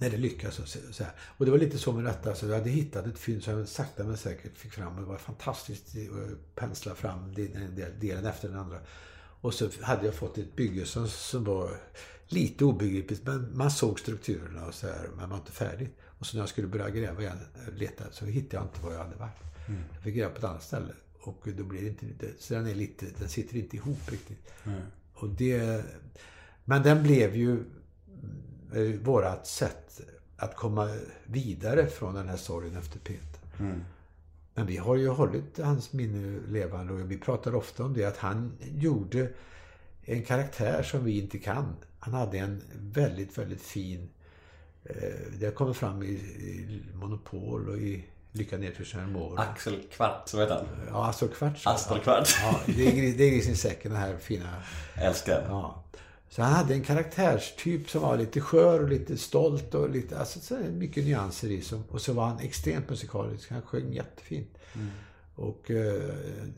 När det lyckas och så, här. Och det var lite så med detta, så jag hade hittat ett fynd som jag sakta men säkert fick fram. Det var fantastiskt att pensla fram den del- delen efter den andra. Och så hade jag fått ett bygge som, som var lite obegripligt, men man såg strukturerna och så här, men man var inte färdig. Och så när jag skulle börja gräva igen, leta, så hittade jag inte var jag hade varit. Jag fick gräva på ett annat ställe. Och då blir det inte, så den är lite, den sitter inte ihop riktigt. Och det, men den blev ju eh, vårat sätt att komma vidare från den här sorgen efter Peter. Men vi har ju hållit hans minne levande och vi pratar ofta om det att han gjorde en karaktär som vi inte kan. Han hade en väldigt, väldigt fin... Eh, det kommer fram i, i Monopol och i Lycka nedför mår. Axel Kvart, så vet han. Ja, alltså Kvarts. Astor Kvart. Ja, det är, det är grisen i säcken, den här fina... Älskar. Ja. Så han hade en karaktärstyp som var lite skör och lite stolt och lite, alltså så mycket nyanser i. Som, och så var han extremt musikalisk. Han sjöng jättefint. Och eh,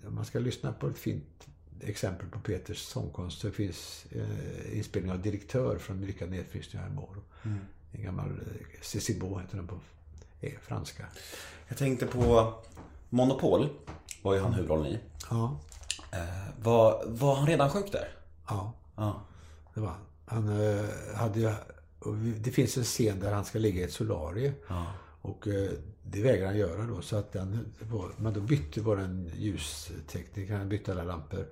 om man ska lyssna på ett fint exempel på Peters sångkonst så finns eh, inspelning av Direktör från Lyckad nedfrysning av Moro. En gammal eh, Cécile Beau heter den på eh, franska. Jag tänkte på Monopol, var ju han huvudrollen i. Ja, Eh, var, var han redan sjuk där? ja. Ja. Det var han. Han eh, hade ju- Det finns en scen där han ska ligga i ett solarium. Och eh, det vägrar han göra då. Så att den, men då bytte vår ljustekniker, han bytte alla lampor.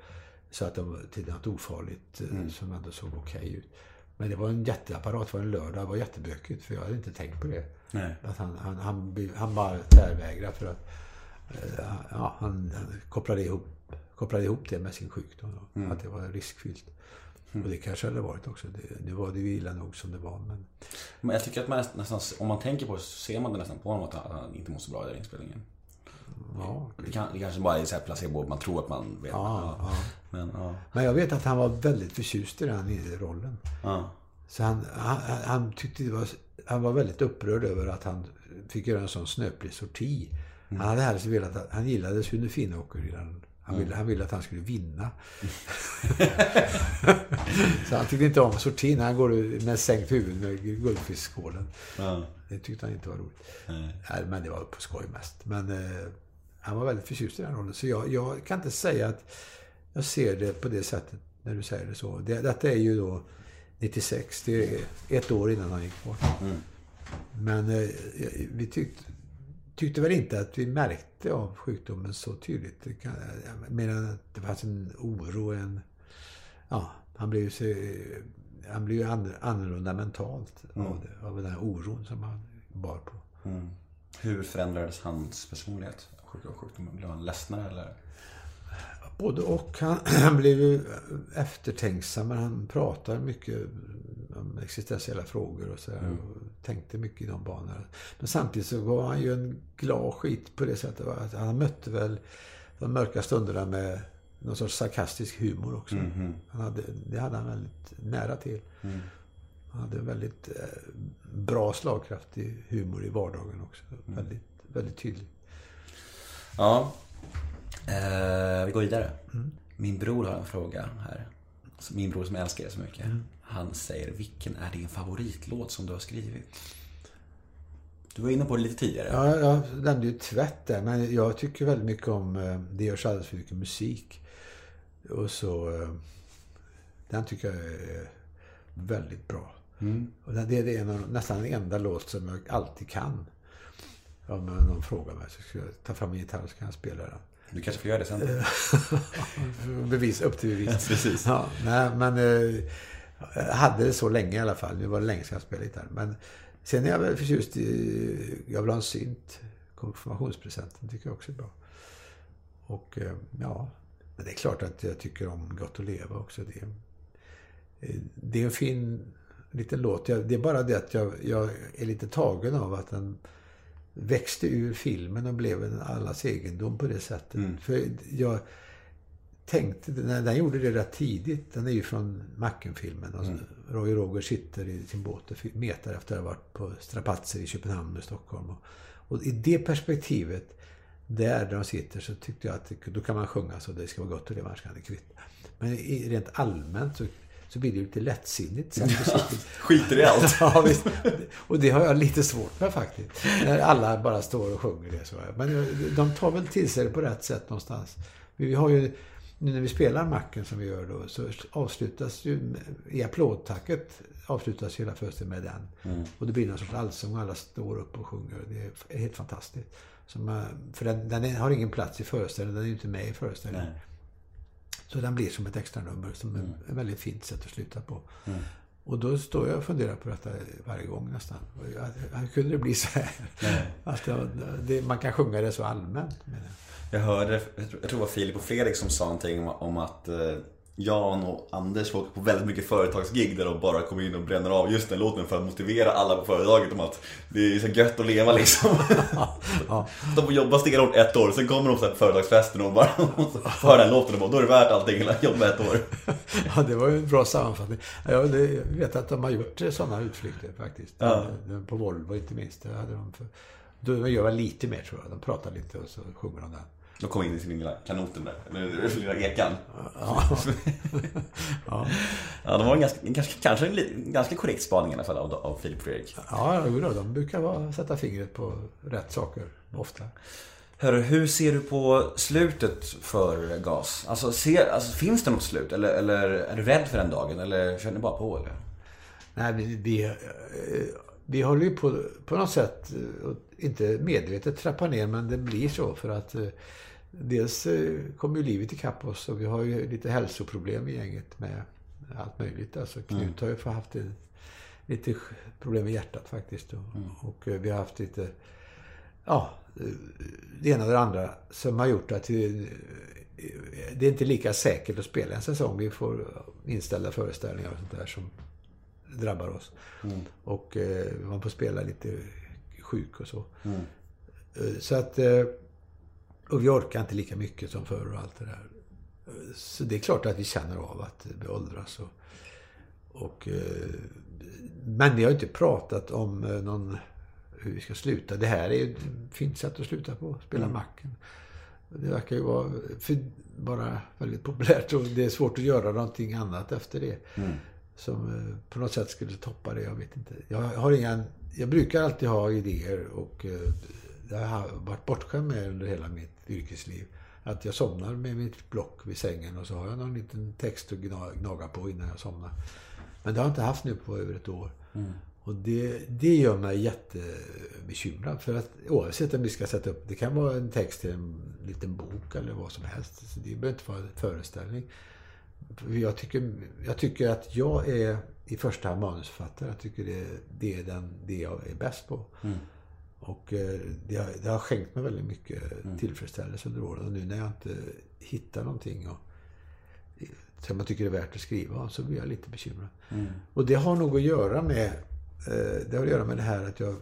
Så att de till något ofarligt eh, som ändå såg okej ut. Men det var en jätteapparat, det var en lördag, det var jättebökigt. För jag hade inte tänkt på det. Nej. Att han, han, han, han bara tvärvägrade för att ja, han, han kopplade, ihop, kopplade ihop det med sin sjukdom. då. Att det var riskfyllt. Och det kanske hade varit också. Det, det var det ju illa nog som det var. Men Men jag tycker att man nästan, om man tänker på det så ser man det nästan på honom att han, inte mår så bra i den inspelningen. ja, Det, kan, det kanske bara är så här placebo, man tror att man vet. Ja, ja. Men. Men jag vet att han var väldigt förtjust i den rollen. Så han, han, han tyckte det var, han var väldigt upprörd över att han fick göra en sån snöplig sorti. Han hade helst velat att, han gillade Sune Finnåker i den. Han ville, han ville att han skulle vinna. så han tyckte inte om sortin. Han går med sänkt huvud med guldfiskskålen. Ja. Det tyckte han inte var roligt. Nej, men det var på skoj mest. Men eh, han var väldigt förtjust i den rollen. Så jag, jag kan inte säga att jag ser det på det sättet när du säger det så. Det, detta är ju då 96. Det är ett år innan han gick bort. Men eh, vi tyckte, tyckte väl inte att vi märkte av sjukdomen så tydligt. Mer än att det fanns en oro, en... Ja, han blev ju han blev ju annorlunda mentalt av, det, av den här oron som han bar på. Hur förändrades hans personlighet av sjukdomen? Blev han ledsnare eller? Både och. Han, han blev ju eftertänksam. Han pratar mycket om existentiella frågor och så där, och tänkte mycket i de banorna. Men samtidigt så var han ju en glad skit på det sättet. Att han mötte väl de mörka stunderna med någon sorts sarkastisk humor också. Han hade, det hade han väldigt nära till. Han hade en väldigt eh, bra slagkraftig humor i vardagen också. Väldigt, väldigt tydlig. Ja. Eh, vi går vidare. Min bror har en fråga här. Min bror som älskar er så mycket. Han säger, vilken är din favoritlåt som du har skrivit? Du var inne på det lite tidigare. Ja, jag nämnde ju tvätt där, men jag tycker väldigt mycket om eh, Det görs alldeles för mycket musik. Och så... eh, Den tycker jag är väldigt bra. Och den- det är en av, nästan den enda låt som jag alltid kan. Om någon frågar mig så ska jag ta fram en gitarr så kan jag spela den. Du kanske får göra det sen. Bevis, upp till bevis. precis. Ja, nej, men eh, hade det så länge i alla fall. Nu var det länge sedan jag spelade gitarr. Men sen är jag väl förtjust i Jag vill ha en synt. Konfirmationspresenten tycker jag också är bra. Och eh, ja, men det är klart att jag tycker om Gott att leva också. Det, eh, det är en fin liten låt. Det är bara det att jag, jag är lite tagen av att den växte ur filmen och blev en allas egendom på det sättet. För jag tänkte, när den gjorde det rätt tidigt, den är ju från Macken-filmen. Och Roy Roger sitter i sin båt och metar efter att ha varit på strapatser i Köpenhamn och Stockholm. Och, och i det perspektivet, där de sitter, så tyckte jag att det- då kan man sjunga så det ska vara gott och leva, annars kan det kvitta. Men i, rent allmänt så, så blir det ju lite lättsinnigt. sen. Skiter i allt. Ja, visst. Och det har jag lite svårt med faktiskt. När alla bara står och sjunger det. Så. Men de tar väl till sig det på rätt sätt någonstans. Vi har ju, nu när vi spelar Macken som vi gör då, så avslutas ju, i applådtacket avslutas hela föreställningen med den. Och det blir någon sorts allsång och alla står upp och sjunger. Det är helt fantastiskt. Så man, för den, den har ingen plats i föreställningen, den är ju inte med i föreställningen. Så den blir som ett extra nummer som är ett väldigt fint sätt att sluta på. Och då står jag och funderar på detta varje gång nästan. Hur kunde det bli så här? Att det, man kan sjunga det så allmänt. jag. Hörde, jag tror jag tror det var Filip och Fredrik som sa någonting om, om att eh, Jan och Anders åker på väldigt mycket företagsgig där de bara kommer in och bränner av just den låten för att motivera alla på företaget om att det är så gött att leva liksom. Ja. De får jobba stenhårt ett år, sen kommer de på företagsfesten och bara hör den låten och bara, då är det värt allting, hela jobba ett år. Ja, det var ju en bra sammanfattning. Jag vet att de har gjort sådana utflykter faktiskt. Ja. På Volvo inte minst. Det hade de för, då gör väl lite mer tror jag. De pratar lite och så sjunger de den. De kom in i sin lilla kanoten där, eller lilla ekan. Ja. ja. Ja, de var en ganska, ganska, kanske en ganska korrekt spaning i alla fall av, av Filip Fredrik. Ja, då, de brukar vara, sätta fingret på rätt saker ofta. Hörru, hur ser du på slutet för GAS? Alltså, ser, alltså finns det något slut? Eller, eller är du rädd för den dagen? Eller kör ni bara på? Eller? Nej, vi, vi, eh, vi håller ju på, på något sätt, eh, inte medvetet trappa ner, men det blir så för att eh, dels eh, kommer ju livet ikapp oss och vi har ju lite hälsoproblem i gänget med allt möjligt. Alltså Knut har ju haft en, lite problem med hjärtat faktiskt. Och, och eh, vi har haft lite, ja, eh, det ena och det andra som har gjort att vi, det är inte lika säkert att spela en säsong. Vi får inställda föreställningar och sånt där som drabbar oss. Och eh, man får spela lite sjuk och så. Eh, Så att... Och vi orkar inte lika mycket som förr och allt det där. Så det är klart att vi känner av att vi åldras. Och, och, eh, men vi har inte pratat om eh, någon, hur vi ska sluta. Det här är ju ett fint sätt att sluta på. Spela macken. Det verkar ju vara bara väldigt populärt och det är svårt att göra någonting annat efter det. Som eh, på något sätt skulle toppa det. Jag vet inte. Jag har inga... Jag brukar alltid ha idéer och jag har varit bortskämd med under hela mitt yrkesliv. Att jag somnar med mitt block vid sängen och så har jag någon liten text att gna- gnaga på innan jag somnar. Men det har jag inte haft nu på över ett år. Och det, det gör mig jättebekymrad. För att oavsett om vi ska sätta upp, det kan vara en text till en liten bok eller vad som helst. Så det behöver inte vara en föreställning. För Jag tycker, jag tycker att jag är i första hand manusförfattare. Jag tycker det, det är den, det jag är bäst på. Och eh, det har, det har skänkt mig väldigt mycket tillfredsställelse under åren. Och nu när jag inte hittar någonting och, som jag tycker är värt att skriva så blir jag lite bekymrad. Och det har nog att göra med eh, det har att göra med det här att jag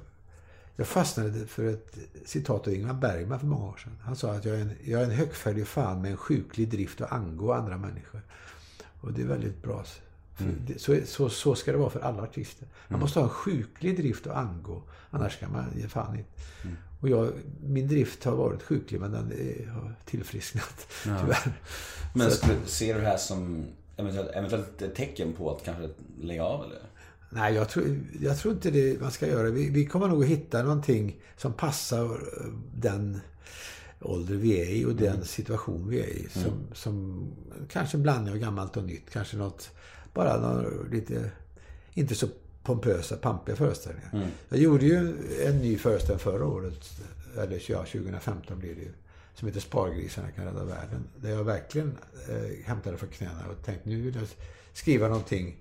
jag fastnade för ett citat av Ingmar Bergman för många år sedan. Han sa att jag är en, jag är en högfärdig fan med en sjuklig drift att angå andra människor. Och det är väldigt bra. Det, så, så, så ska det vara för alla artister. Man måste ha en sjuklig drift att angå. Annars kan man ge fan i Och jag, min drift har varit sjuklig men den har tillfrisknat. Tyvärr. Men Så- skulle, ser du det här som eventuellt, eventuellt ett tecken på att kanske lägga av eller? Nej, jag tror, jag tror inte det man ska göra. Vi, vi kommer nog att hitta någonting som passar eh, den ålder vi är i och den situation vi är i. Som, som kanske en blandning av gammalt och nytt. Kanske något, bara något lite, inte så pompösa, pampiga föreställningar. Jag gjorde ju en ny föreställning förra året, eller ja, 2015 blir det ju, som heter Spargrisarna kan rädda världen. Där jag verkligen eh, hämtade för knäna och tänkte nu vill jag skriva någonting,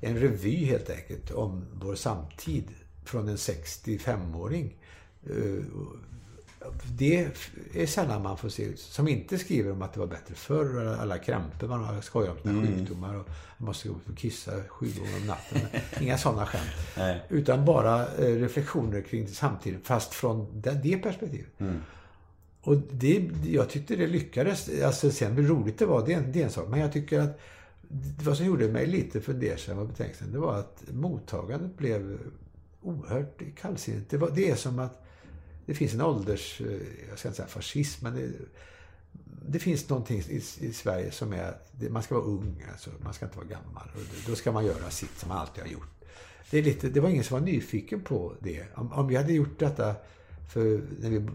en revy helt enkelt, om vår samtid från en 65-åring. Eh, det är sällan man får se som inte skriver om att det var bättre förr, alla krämpor man har skojat om sina sjukdomar och man måste gå upp och kissa sju gånger om natten. Inga sådana skämt. Nej. Utan bara eh, reflektioner kring samtiden, fast från det, det perspektivet. Och det, jag tyckte det lyckades. Alltså sen hur roligt det var, det är, en, det är en sak. Men jag tycker att vad som gjorde mig lite fundersam och betänksam, det var att mottagandet blev oerhört kallsinnigt. Det, var, det är som att det finns en ålders, eh, jag ska inte säga fascism, men det, det finns någonting i, i Sverige som är det, man ska vara ung, alltså, man ska inte vara gammal. Och då ska man göra sitt som man alltid har gjort. Det, är lite, det var ingen som var nyfiken på det. Om, om vi hade gjort detta för, när vi,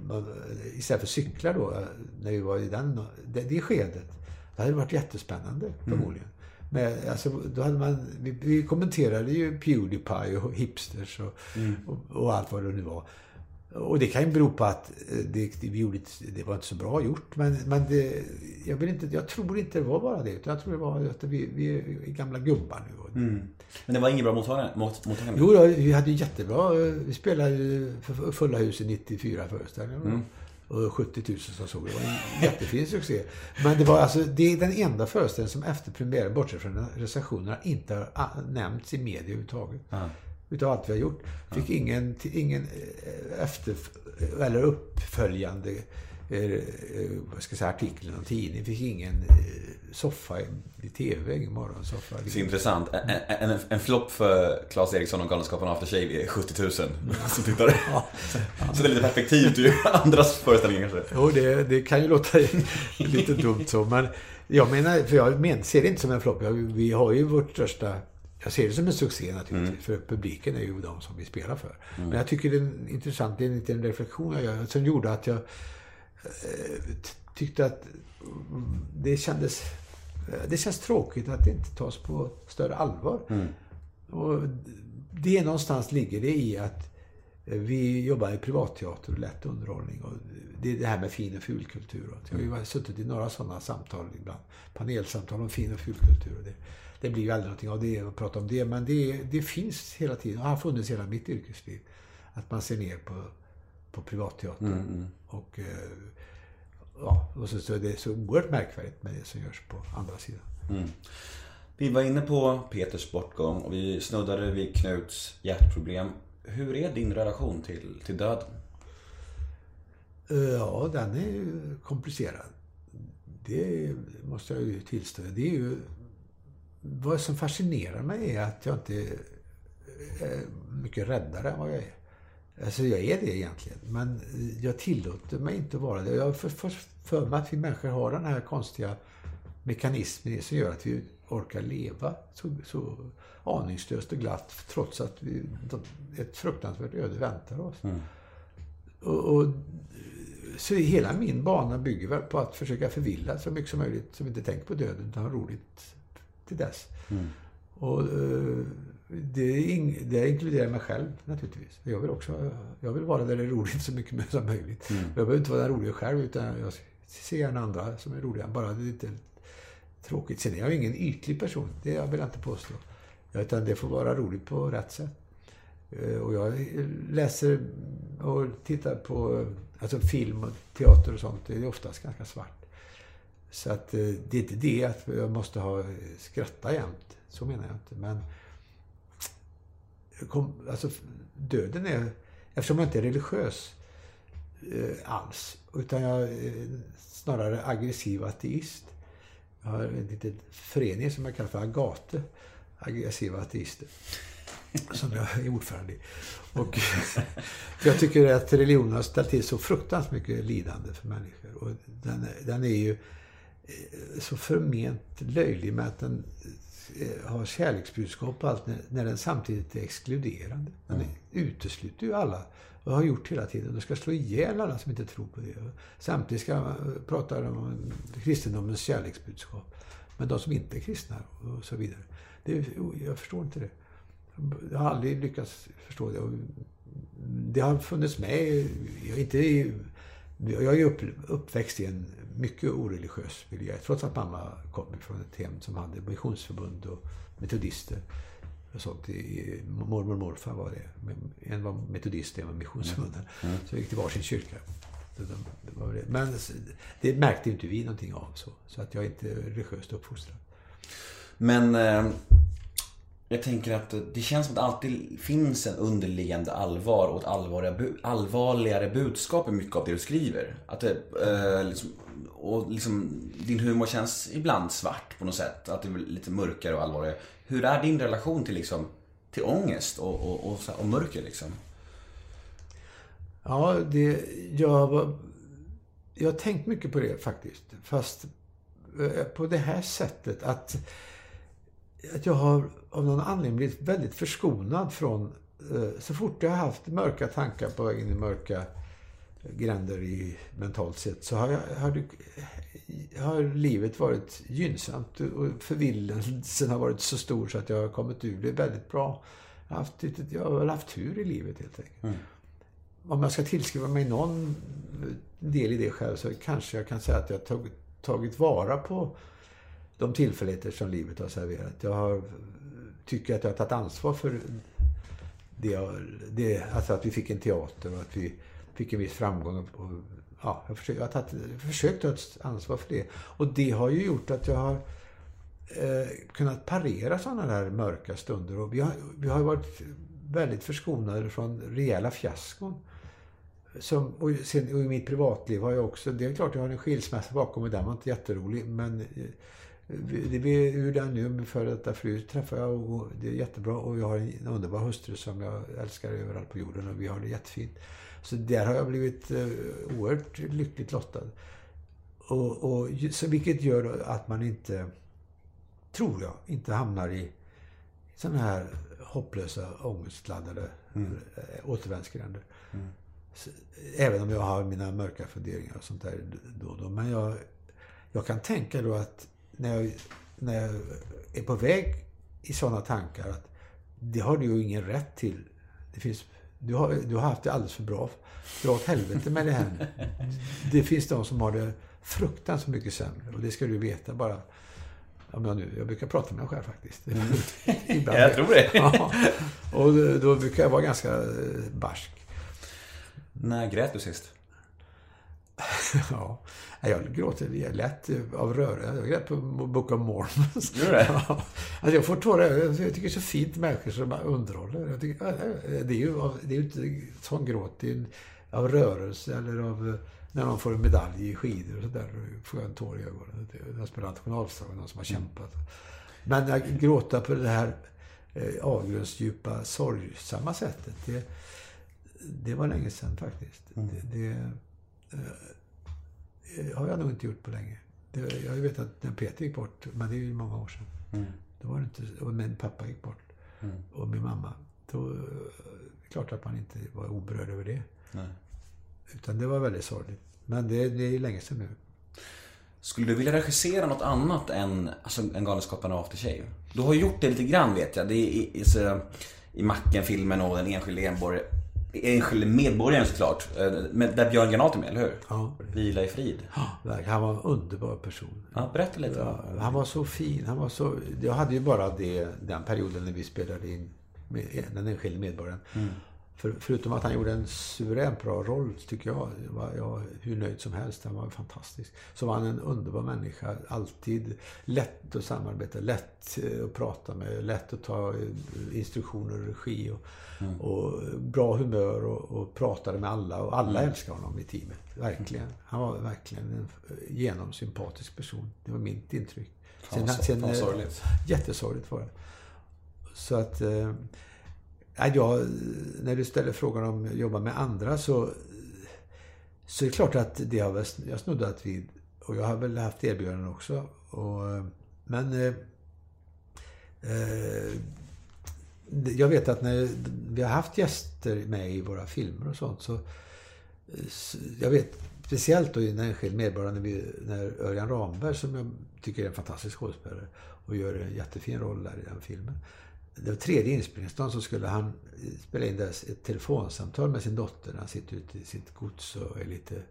istället för cyklar då, när vi var i den, det, det skedet, det hade varit jättespännande förmodligen. Men, alltså, då hade man, vi, vi kommenterade ju Pewdiepie och hipsters och, och, och allt vad det nu var. Och det kan ju bero på att eh, det, vi gjorde, det var inte så bra gjort. Men, men det, jag, vill inte, jag tror inte det var bara det. Utan jag tror det var att vi, vi är gamla gubbar nu. Och, Men det var inget bra mottagande? Mot, mottagande. Jo, då, vi hade ju jättebra. eh, Vi spelade ju för fulla hus i 94 föreställningar. Och 70 000 som såg det. Var en jättefin succé. Men det var alltså, det är den enda föreställningen som efter premiären, bortsett från recensionerna, inte har nämnts i media överhuvudtaget. Utav allt vi har gjort. Fick ingen, ingen eh, efter, eller uppföljande eh, eh, vad ska jag säga, artikel i någon tidning. Fick ingen eh, soffa i, i TV, ingen morgonsoffa. Det är så intressant. En, en, en flopp för Claes Eriksson och Galenskaparna After Shave är 70 000 som tittare. Så det är lite perspektiv till andras föreställningar kanske. Jo, det, det kan ju låta lite dumt så, men jag menar, för jag men, ser det inte som en flopp. Vi har ju vårt största... Jag ser det som en succé naturligtvis, för publiken är ju de som vi spelar för. Men jag tycker det är en intressant, det är en liten reflektion jag gör, som gjorde att jag eh, tyckte att mm, det kändes... eh, Det känns tråkigt att det inte tas på större allvar. Och det någonstans ligger det i att eh, vi jobbar i privatteater och lätt underhållning. Och det är det här med fin och fulkultur. Jag har ju suttit i några sådana samtal ibland. Panelsamtal om fin och fulkultur. Och det, det blir ju aldrig någonting av det att prata om det. Men det, det finns hela tiden och har funnits hela mitt yrkesliv. Att man ser ner på, på privatteater. Och, eh, ja, och så, så är det så oerhört märkvärdigt med det som görs på andra sidan. Vi var inne på Peters bortgång och vi snuddade vid Knuts hjärtproblem. Hur är din relation till, till döden? Eh, Ja, den är ju komplicerad. Det måste jag ju tillstå. Det är ju... Vad som fascinerar mig är att jag inte är mycket räddare än vad jag är. Alltså jag är det egentligen. Men jag tillåter mig inte att vara det. Jag har för, för, för mig att vi människor har den här konstiga mekanismen som gör att vi orkar leva så, så aningslöst och glatt trots att vi, ett fruktansvärt öde väntar oss. Mm. Och, och, så hela min bana bygger väl på att försöka förvilla så mycket som möjligt som inte tänker på döden utan har roligt till dess. Mm. Och uh, det, in, det inkluderar mig själv naturligtvis. Jag vill också jag vill vara där det är roligt så mycket som möjligt. Mm. Jag behöver inte vara den roliga själv utan jag ser gärna andra som är roliga. Bara det är lite tråkigt. Sen är jag ingen ytlig person. Det vill jag inte påstå. Utan det får vara roligt på rätt sätt. Eh, och jag läser och tittar på alltså film och teater och sånt. Det är oftast ganska svart. Så att eh, det är inte det att jag måste ha eh, skratta jämt. Så menar jag inte. Men kom, alltså, döden är... Eftersom jag inte är religiös eh, alls. Utan jag är snarare aggressiv ateist. Jag har en liten förening som jag kallar för Agate. Aggressiva ateister. Som jag är ordförande i. Och jag tycker att religionen har ställt till så fruktansvärt mycket lidande för människor. Och den, den är ju så förment löjlig med att den eh, har kärleksbudskap och allt när, den samtidigt är exkluderande. Den mm. utesluter ju alla och har gjort hela tiden. Och ska slå ihjäl alla som inte tror på det. Samtidigt ska man prata om kristendomens kärleksbudskap. Men de som inte är kristna och så vidare. Det, jag förstår inte det. Jag har aldrig lyckats förstå det. Det har funnits med. Jag är, inte, jag är upp, uppväxt i en mycket oreligiös miljö. Trots att mamma kom från ett hem som hade missionsförbund och metodister. Och sånt. Mormor och morfar var det. En var metodist, en var missionsförbundare. Mm. Mm. Så vi gick till varsin kyrka. Men det märkte inte vi någonting av. Så, så att jag är inte religiöst uppfostrad. Men eh, jag tänker att det känns som att det alltid finns en underliggande allvar och ett allvarligare, allvarligare budskap i mycket av det du skriver. Att det, eh, liksom, och liksom, din humor känns ibland svart på något sätt. Att det är lite mörkare och allvarligare. Hur är din relation till, liksom, till ångest och, och, och, och mörker liksom? Ja, det, jag, jag har tänkt mycket på det faktiskt. Fast eh, på det här sättet att, att jag har av någon anledning blivit väldigt förskonad från... Eh, så fort jag har haft mörka tankar på vägen i mörka gränder i, mentalt sett så har, jag, har, det, har livet varit gynnsamt och förvillelsen har varit så stor så att jag har kommit ur det väldigt bra. Jag har haft, jag har haft tur i livet helt enkelt. Mm. Om jag ska tillskriva mig någon del i det själv så kanske jag kan säga att jag har tagit, tagit vara på de tillfälligheter som livet har serverat. Jag har, tycker att jag har tagit ansvar för det, det, alltså att vi fick en teater och att vi fick en viss framgång. Och, ja, jag, försökt, jag har tagit, försökt ta ett ansvar för det. Och det har ju gjort att jag har eh, kunnat parera sådana där mörka stunder. Och vi har, vi har varit väldigt förskonade från rejäla fiaskon. Som, och, sen, och i mitt privatliv har jag också, det är klart jag har en skilsmässa bakom mig, den var inte jätterolig. Men eh, det blir ur den nu, min före detta fru träffar jag och det är jättebra. Och jag har en underbar hustru som jag älskar överallt på jorden och vi har det jättefint. Så där har jag blivit eh, oerhört lyckligt lottad. Och, och, så vilket gör att man inte, tror jag, inte hamnar i sådana här hopplösa, ångestladdade mm. Eh, återvändsgränder. Mm. Även om jag har mina mörka funderingar och sånt där då och då. Men jag, jag kan tänka då att när jag, när jag är på väg i sådana tankar att det har du ju ingen rätt till. Det finns du har, du har haft det alldeles för bra. Dra åt helvete med det här. Det finns de som har det fruktansvärt mycket sämre. Och det ska du veta bara. Om jag, nu, jag brukar prata med mig själv faktiskt. Mm. Ibland. jag tror det. ja. Och då, då brukar jag vara ganska barsk. När grät du sist? ja, jag gråter lätt av röra. Jag grät på Book of Mormons. Gör det? Ja. Alltså jag får tårar. Jag tycker det är så fint människor som underhåller. Tycker, det är ju det är inte sån gråt. Det är av rörelse eller av när någon får en medalj i skidor och sådär. Då får jag en tår i ögonen. Jag spelar nationalsången, någon som har mm. kämpat. Men att gråta på det här eh, avgrundsdjupa, sorgsamma sättet. Det, Det var länge sedan faktiskt. Det, det eh, har jag nog inte gjort på länge. Det, jag ju vetat när Peter gick bort, men det är ju många år sedan. Då var det inte, och min pappa gick bort. Och min mamma. Då, eh, det är klart att man inte var oberörd över det. Utan det var väldigt sorgligt. Men det, det är länge sedan nu. Skulle du vilja regissera något annat än alltså, En Galenskaparna och After Shave? Du har ju gjort det lite grann vet jag. Det är i, i, i Macken-filmen och Den enskilde enborgare enskilde medborgaren såklart. eh, Där Björn Granat är med, eller hur? Ja. Vila i frid. Han var en underbar person. Ja, berätta lite. Ja, han var så fin. Han var så, jag hade ju bara det, den perioden när vi spelade in med, den enskilde medborgaren. För, förutom att han gjorde en suveränt bra roll, tycker jag, var jag hur nöjd som helst. Han var fantastisk. Så var han en underbar människa. Alltid lätt att samarbeta, lätt eh, att prata med, lätt att ta eh, instruktioner och regi. Och, och bra humör och, och pratade med alla. Och alla älskade honom i teamet. Verkligen. Han var verkligen en eh, genomsympatisk person. Det var mitt intryck. Fan, vad so- fan, sorgligt. Jättesorgligt var det. Så att... Ja, när du ställer frågan om att jobba med andra så... Så är det klart att det har väl, jag snuddat vid. Och jag har väl haft erbjudanden också. Och, men... Eh, eh, jag vet att när vi har haft gäster med i våra filmer och sånt så... så jag vet speciellt då i en enskild medborgare när, vi, när Örjan Ramberg som jag tycker är en fantastisk skådespelare och gör en jättefin roll där i den filmen. Det var tredje inspelningsdagen så skulle han spela in ett telefonsamtal med sin dotter han sitter ute i sitt gods och är lite...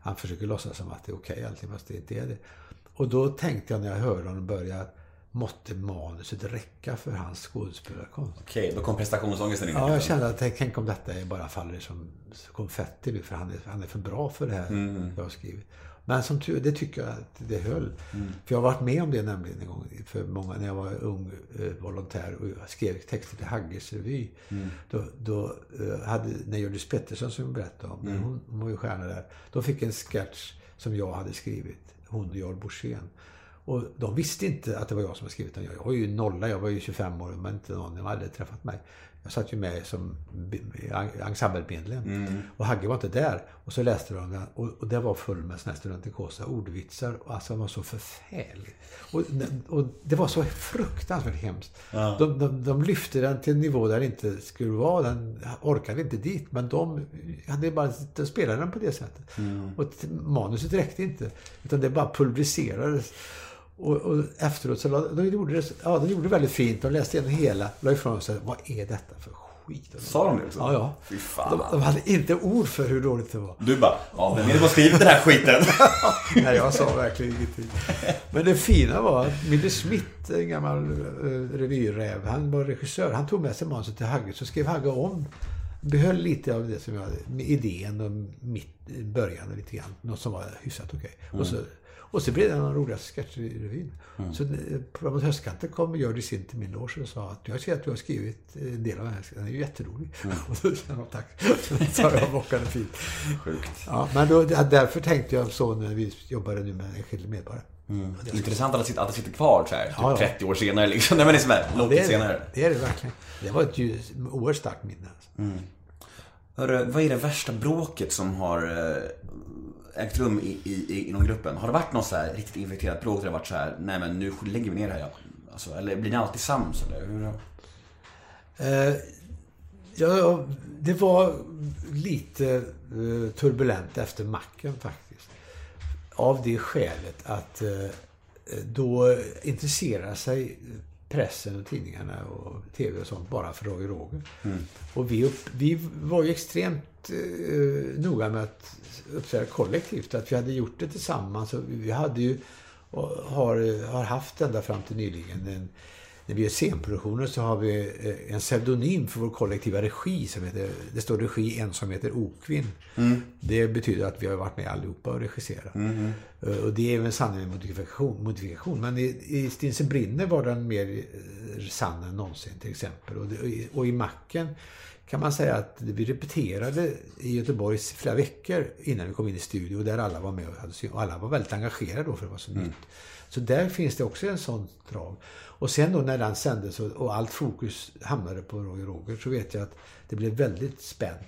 Han försöker låtsas som att det är okej allting fast det inte är det. Och då tänkte jag när jag hörde honom börja måtte manuset räcka för hans skådespelarkonst. Okej, då kom prestationsångesten in. Ja, jag kände att tänk, om detta bara faller som konfetti nu, för han är, han är för bra för det här jag har skrivit. Men som tur det tycker jag att det höll. För jag har varit med om det nämligen en gång för många, när jag var ung eh, volontär och jag skrev texter till Hagges revy. Då, då eh, hade, när Hjördis Pettersson som jag berättade om, när hon, hon var ju stjärna där. De fick en sketch som jag hade skrivit, hon och Jarl Borssén. Och de visste inte att det var jag som hade skrivit den. Jag var ju nolla, jag var ju 25 år, men inte någon, de hade träffat mig. Jag satt ju med som ensemblemedlem. Och Hagge var inte där. Och så läste de den och, och det var full med studentikosa ordvitsar. Och alltså, det var så förfärligt. Och, och det var så fruktansvärt hemskt. De, de, de lyfte den till en nivå där det inte skulle vara. Den orkade inte dit. Men de hade bara de spelade den på det sättet. Och t- manuset räckte inte. Utan det bara pulveriserades. Och, och efteråt så la- de gjorde det, ja, de gjorde det väldigt fint. De läste igenom hela, la ifrån sig. Vad är detta för skit? Sa de det? Ja, ja. Fy fan. De, de hade inte ord för hur dåligt det var. Du bara, ja, vem är det som skrivit den här skiten? Nej, jag sa verkligen ingenting. Men det fina var att Mille Smith, en gammal uh, revyräv, han var regissör. Han tog med sig manuset till Hagge, så skrev Hagge om. Behöll lite av det som jag hade, idén och mitt, början och lite grann. Något som var hyfsat okej. Och, så, och så blev det en av de roligaste sketcherna i revyn. Så eh, framåt höstkanten kom Hjördis in till min loge och sa att jag ser att du har skrivit en del av den här. Den är ju jätterolig. Och så sa jag tack. Så jag bockade fint. Sjukt. Ja, men då, därför tänkte jag så när vi jobbade nu med enskild medborgare. Intressant att det sitter, att det sitter kvar så här, typ Ja, ja. 30 år senare liksom. Nej men det är som här, långt det, är senare. det, det är det verkligen. Det var ett oerhört starkt minne. Alltså. Hörru, vad är det värsta bråket som har eh, ägt rum i, i, i, inom gruppen? Har det varit något så här riktigt infekterat bråk där det varit så här, nej men nu lägger vi ner det här. Alltså, eller blir ni alltid sams eller? Hur? Eh, ja, det var lite eh, turbulent efter macken faktiskt. Av det skälet att eh, då intresserar sig pressen och tidningarna och tv och sånt bara för Roger Roger. Och vi, upp, vi var ju extremt eh, noga med att uppträda kollektivt. Att vi hade gjort det tillsammans. Och vi hade ju och har, har haft ända fram till nyligen en, när vi gör scenproduktioner så har vi eh, en pseudonym för vår kollektiva regi. Som heter, det står regi en som heter Okvinn. Det betyder att vi har varit med allihopa och regisserat. Eh, Och det är väl sanning med modifikation, modifikation. Men i, i Stinsen brinner var den mer eh, sann än någonsin till exempel. Och, det, och i Macken kan man säga att vi repeterade i Göteborg flera veckor innan vi kom in i studio där alla var med och, alla var väldigt engagerade då för det var så nytt. Så där finns det också en sån drag. Och sen då när den sändes och, och allt fokus hamnade på Roger Roger så vet jag att det blev väldigt spänt.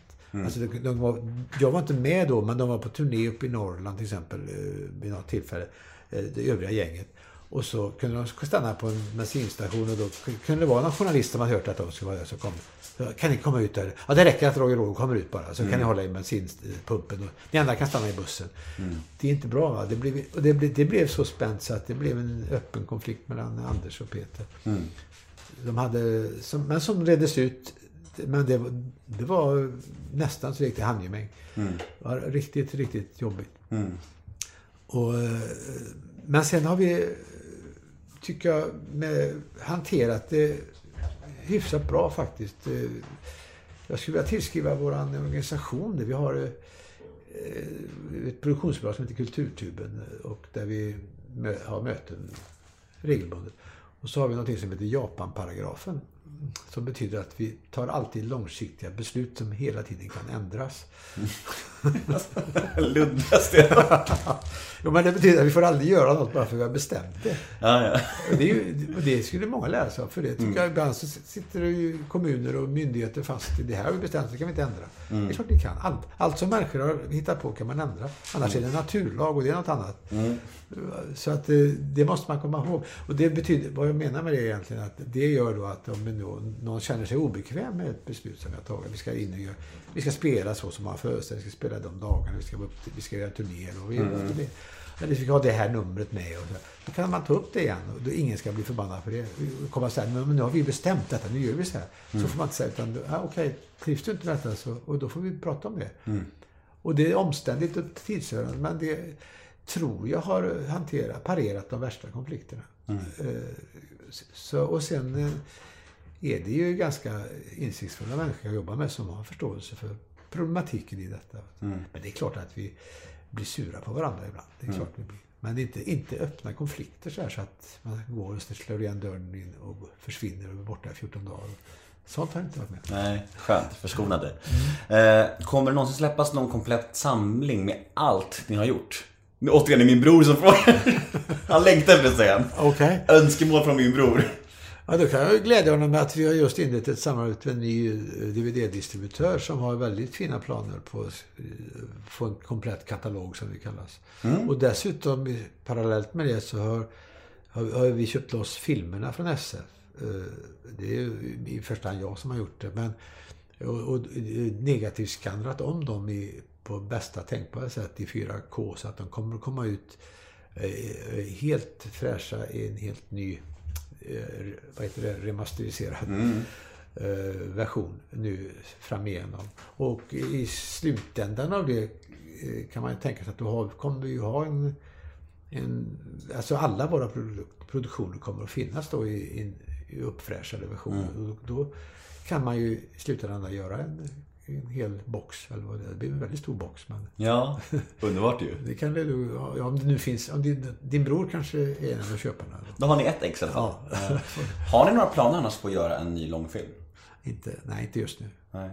Alltså, de, de var, jag var inte med då, men de var på turné uppe i Norrland till exempel eh, vid något tillfälle. eh, Det övriga gänget. Och så kunde de stanna på en bensinstation och då kunde det vara någon journalist som hade hört att de skulle vara där. Så kom, kan ni komma ut där? Ja, det räcker att Roger Roger kommer ut bara. Så kan ni hålla i bensinpumpen. Och ni andra kan stanna i bussen. Det är inte bra. Va? Det, blev, och det, blev, det blev så spänt så att det blev en öppen konflikt mellan Anders och Peter. De hade, som, men som reddes ut. Men det, var- det var nästan så det gick till handgemäng. Det var riktigt, riktigt jobbigt. Och, eh, men sen har vi, tycker jag, med, hanterat det hyfsat bra faktiskt. Eh, Jag skulle vilja tillskriva vår organisation. där Vi har eh, ett produktionsbolag som heter Kulturtuben och där vi har möten regelbundet. Och så har vi något som heter Japan-paragrafen. Som betyder att vi tar alltid långsiktiga beslut som hela tiden kan ändras. Luddigaste. Jo, men det betyder att vi får aldrig göra något bara för att vi har bestämt det. ja, ja. Det, är ju, det skulle många lära sig av. För det tycker jag ibland så sitter ju kommuner och myndigheter fast i det här har vi bestämt, det kan vi inte ändra. Det är klart vi kan. Allt, allt som människor har hittat på kan man ändra. Annars är det naturlag och det är något annat. Så att eh, det måste man komma ihåg. Och det betyder, vad jag menar med det egentligen att det gör då att om någon känner sig obekväm med ett beslut som vi har tagit. Vi ska in och göra, vi ska spela så som man föreställer vi ska spela de dagarna, vi ska, upp, vi ska göra turnéer och vi mm. det. Eller vi ska ha det här numret med. Och så. Då kan man ta upp det igen och då ingen ska bli förbannad på det. Komma och säga, men nu har vi bestämt detta, nu gör vi så här. Så får man inte säga, utan ah, okej, trivs du inte med detta så, och då får vi prata om det. Och det är omständigt och tidsödande, men det tror jag har hanterat, parerat de värsta konflikterna. Eh, Så, och sen eh, är det ju ganska insiktsfulla människor jag jobbar med som har förståelse för problematiken i detta. Men det är klart att vi blir sura på varandra ibland. Det är klart vi blir. Men det inte, inte öppna konflikter så, här så att man går och slår igen dörren in och försvinner och är borta i 14 dagar. Sånt har jag inte varit med. Nej, skönt. Förskonade. Eh, kommer det någonsin släppas någon komplett samling med allt ni har gjort? Återigen är min bror som frågar. Han längtar efter det han. Okej. Önskemål från min bror. Ja, då kan jag glädja honom med att vi har just inlett ett samarbete med en ny eh, DVD-distributör som har väldigt fina planer på att eh, få en komplett katalog som det kallas. Och dessutom parallellt med det så har, har, vi köpt loss filmerna från SF. Eh, Det är ju i första hand jag som har gjort det. Men, och, och negativt skannrat om dem i, på bästa tänkbara sätt i 4K så att de kommer att komma ut helt fräscha i en helt ny vad heter det, remasteriserad eh, version nu framigenom. Och i slutändan av det eh, kan man ju tänka sig att har, kommer vi ju ha en, en... Alltså alla våra produ- produktioner kommer att finnas då i, i, uppfräschade versioner. Och då kan man ju i slutändan göra en, en hel box. Eller vad det, är. det blir en väldigt stor box. Men Ja, underbart ju. det kan du- ja, om det nu finns... Om din, din bror kanske är en av köparna. Då har ni ett ex i alla fall. Ja. Eh, Har ni några planer annars på att göra en ny långfilm? Inte, nej, inte just nu. Nej.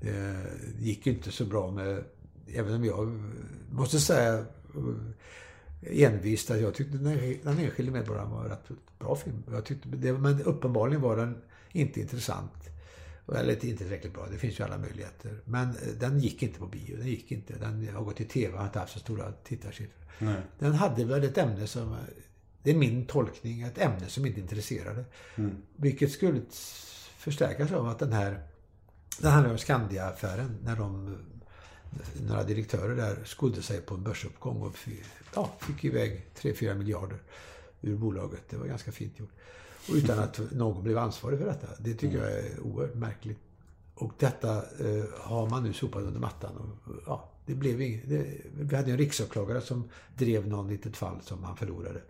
Det gick ju inte så bra med... Även om jag måste säga eh, envist att jag tyckte den, den enskilde medborgaren var en rätt bra film. Jag tyckte, det, men uppenbarligen var den inte intressant. Eller inte tillräckligt bra. Det finns ju alla möjligheter. Men eh, den gick inte på bio. Den gick inte. Den har gått i TV. Har inte haft så stora tittarsiffror. Den hade väl ett ämne som... eh, Det är min tolkning. Ett ämne som inte intresserade. Vilket skulle förstärkas av att den här... Det handlar om Skandia-affären. När de, några direktörer där skodde sig på en börsuppgång och fick, ja, fick iväg 3-4 miljarder ur bolaget. Det var ganska fint gjort. Utan att någon blev ansvarig för detta. Det tycker jag är oerhört märkligt. Och detta eh, har man nu sopat under mattan. Och, ja, det blev inget, det, vi hade en riksåklagare som drev någon litet fall som han förlorade.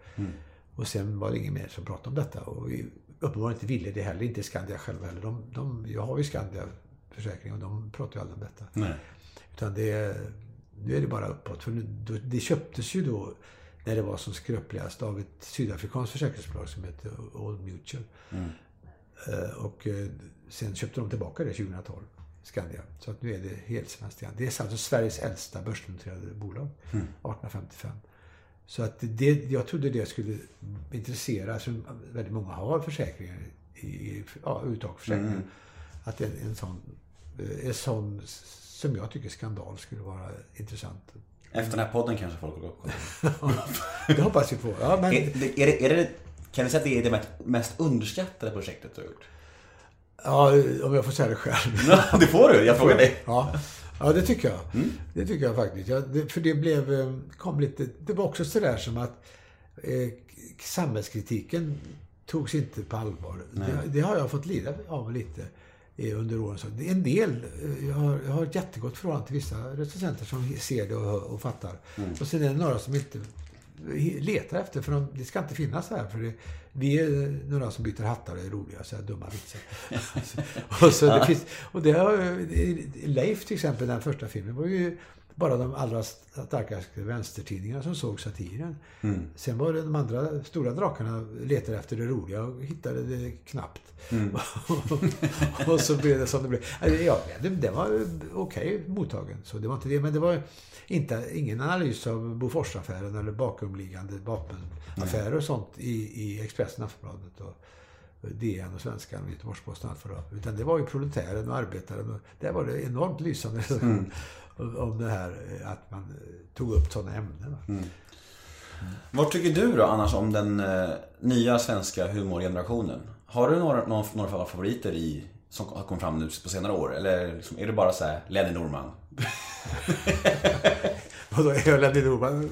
Och sen var det ingen mer som pratade om detta. Och vi uppenbarligen inte ville det heller. Inte Skandia själva heller. De, de, jag har ju Skandia-försäkring och de pratar ju aldrig om detta. Nej. Utan det, nu är det bara uppåt. För nu, då, det köptes ju då när det var som skröpligast av ett sydafrikanskt försäkringsbolag som heter Old Mutual. Eh, Och eh, sen köpte de tillbaka det 2012, Skandia. Så att nu är det helt svenskt igen. Det är alltså Sveriges äldsta börsnoterade bolag, 1855. Så att det, jag trodde det skulle intressera, alltså väldigt många har försäkringar i, ja, uttagförsäkringar. Att en, en sån, eh, en sån som jag tycker skandal skulle vara intressant. Efter den här podden kanske folk går och Det hoppas vi på. Ja, men, är, är, det, är det, kan vi säga att det är det mest- underskattade projektet du har gjort? ja, om jag får säga det själv. Ja, det får du. Jag frågar dig. Ja, ja det tycker jag. Det tycker jag faktiskt. Ja, det, för det blev, eh, kom lite, det var också sådär som att eh, samhällskritiken togs inte på allvar. Det, det har jag fått lida av lite under åren. Så en del, eh, jag har, jag har ett jättegott förhållande till vissa recensenter som ser det och, och fattar. Och sen är det några som inte letar efter, för de, det ska inte finnas här. För det, vi är några som byter hattar och är roliga, så här dumma vitsar. och, så det finns, och det har, Leif till exempel, den första filmen, var ju bara de allra starkaste vänstertidningarna som såg satiren. Sen var det de andra stora drakarna letade efter det roliga och hittade det knappt. och så blev det som det blev. Alltså, Ja, det, det var okej mottagen. Så det var inte det. Men det var inte, ingen analys av Boforsaffären eller bakomliggande vapenaffärer och sånt i, i Expressen, Aftonbladet och DN och Svenskan och Göteborgs-Posten. Utan det var ju proletären och arbetaren. Och där var det enormt lysande recension om det här eh, att man eh, tog upp sådana ämnen. va. Vad tycker du då annars om den eh, nya svenska humorgenerationen? Har du några, några, några favoriter i, som har kommit fram nu på senare år? Eller liksom, är det bara så här Lenny Norman? Och då är Lenny Norman.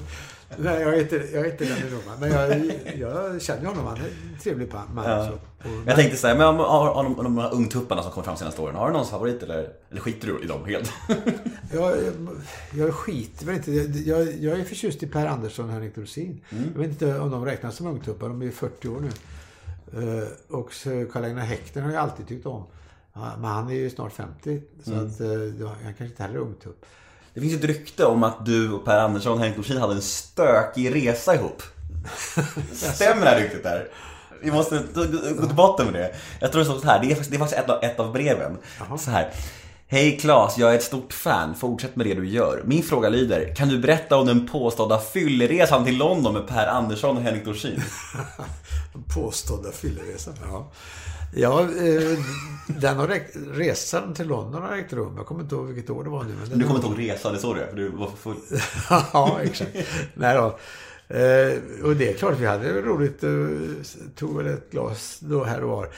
Nej, jag är inte, jag är inte Lenny Norman. Men jag, jag känner honom. Han är en trevlig man. Ja. Och, Jag tänkte här, men om, om, om, de här ungtupparna som kommit fram senaste åren, har du någon favorit eller, eller skiter du i dem helt? Jag, jag skiter väl inte. Jag, jag är förtjust i Per Andersson och Henrik Dorsin. Jag vet inte om de räknas som ungtuppar. De är 40 år nu. Eh, Och Karl-Einar Häckner har jag alltid tyckt om. Men han är ju snart 50. Så att, eh, han kanske inte heller är ungtupp. Det finns ett rykte om att du och Per Andersson och Henrik Dorsin hade en stökig resa ihop. Stämmer det här ryktet där? Vi måste gå gå till botten med det. Jag tror det står så här, det är faktiskt, det är faktiskt ett, av, ett av breven. Så här. Hej Claes, jag är ett stort fan. Fortsätt med det du gör. Min fråga lyder, kan du berätta om den påstådda fylleresan till London med Per Andersson och Henrik Dorsin? Påstådda fylleresan. Ja, ja eh, den har räckt, resan till London har ägt rum. Jag kommer inte ihåg vilket år det var nu. Men den Du kommer inte ihåg resan, det såg du för du var för full. ja, exakt. Nej då. Eh, och det är klart, vi hade roligt. Eh, tog väl ett glas då här och var.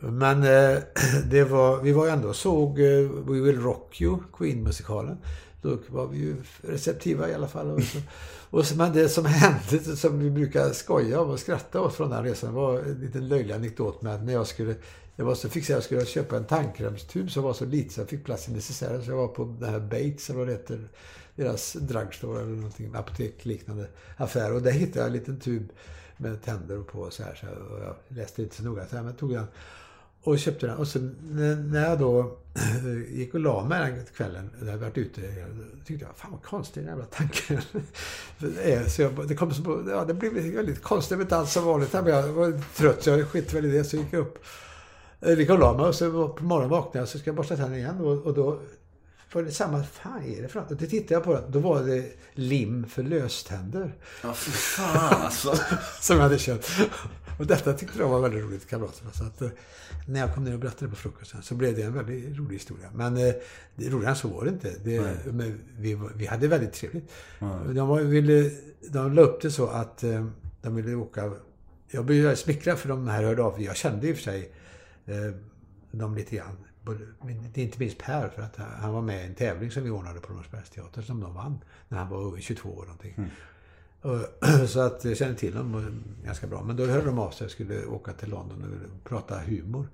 Men eh, det var, vi var ju ändå och såg eh, We Will Rock You, Queen-musikalen. Då var vi ju receptiva i alla fall. Och så, och så, men det som hände, som vi brukar skoja om och skratta åt från den resan, var en liten löjlig anekdot med att när jag skulle jag var så fixad, jag skulle köpa en tandkrämstub som var så liten så jag fick plats i necessären. Så jag var på den här Bates, eller vad det heter, deras drugstore eller någonting, apotekliknande affär. Och där hittade jag en liten tub med tänder på och så här. Så jag, och jag läste inte så noga, så här, men tog den och köpte den. Och sen när- jag då gick och la mig den kvällen, när jag varit ute, tyckte jag, fan vad konstig den jävla tanken är. Så jag, det kom så, ja, det blev väldigt konstigt, inte alls som vanligt. Jag var trött så jag skit väl i det, så gick jag upp. Jag gick och la mig och så på morgonen vaknade jag så ska jag borsta tänderna igen. Och, och då var det samma, fan är det för något? Och då tittade jag på den, då var det lim för löständer. Ja, fan alltså. Som jag hade köpt. Och detta tyckte de var väldigt roligt, kamraterna. Så att, eh, när jag kom ner och berättade på frukosten så blev det en väldigt rolig historia. Men eh, det, roligare än så var det inte. Det, men vi, vi hade väldigt trevligt. De, var, ville, de la upp det så att eh, de ville åka... Jag blev väldigt smickrad för de här hörde av Jag kände i och för sig eh, dem lite grann. Det inte minst Per, för att han var med i en tävling som vi ordnade på Norrsbergsteatern som de vann när han var 22 år någonting. Och, Så att jag kände till dem eh, ganska bra. Men då hörde de av sig och skulle åka till London och prata humor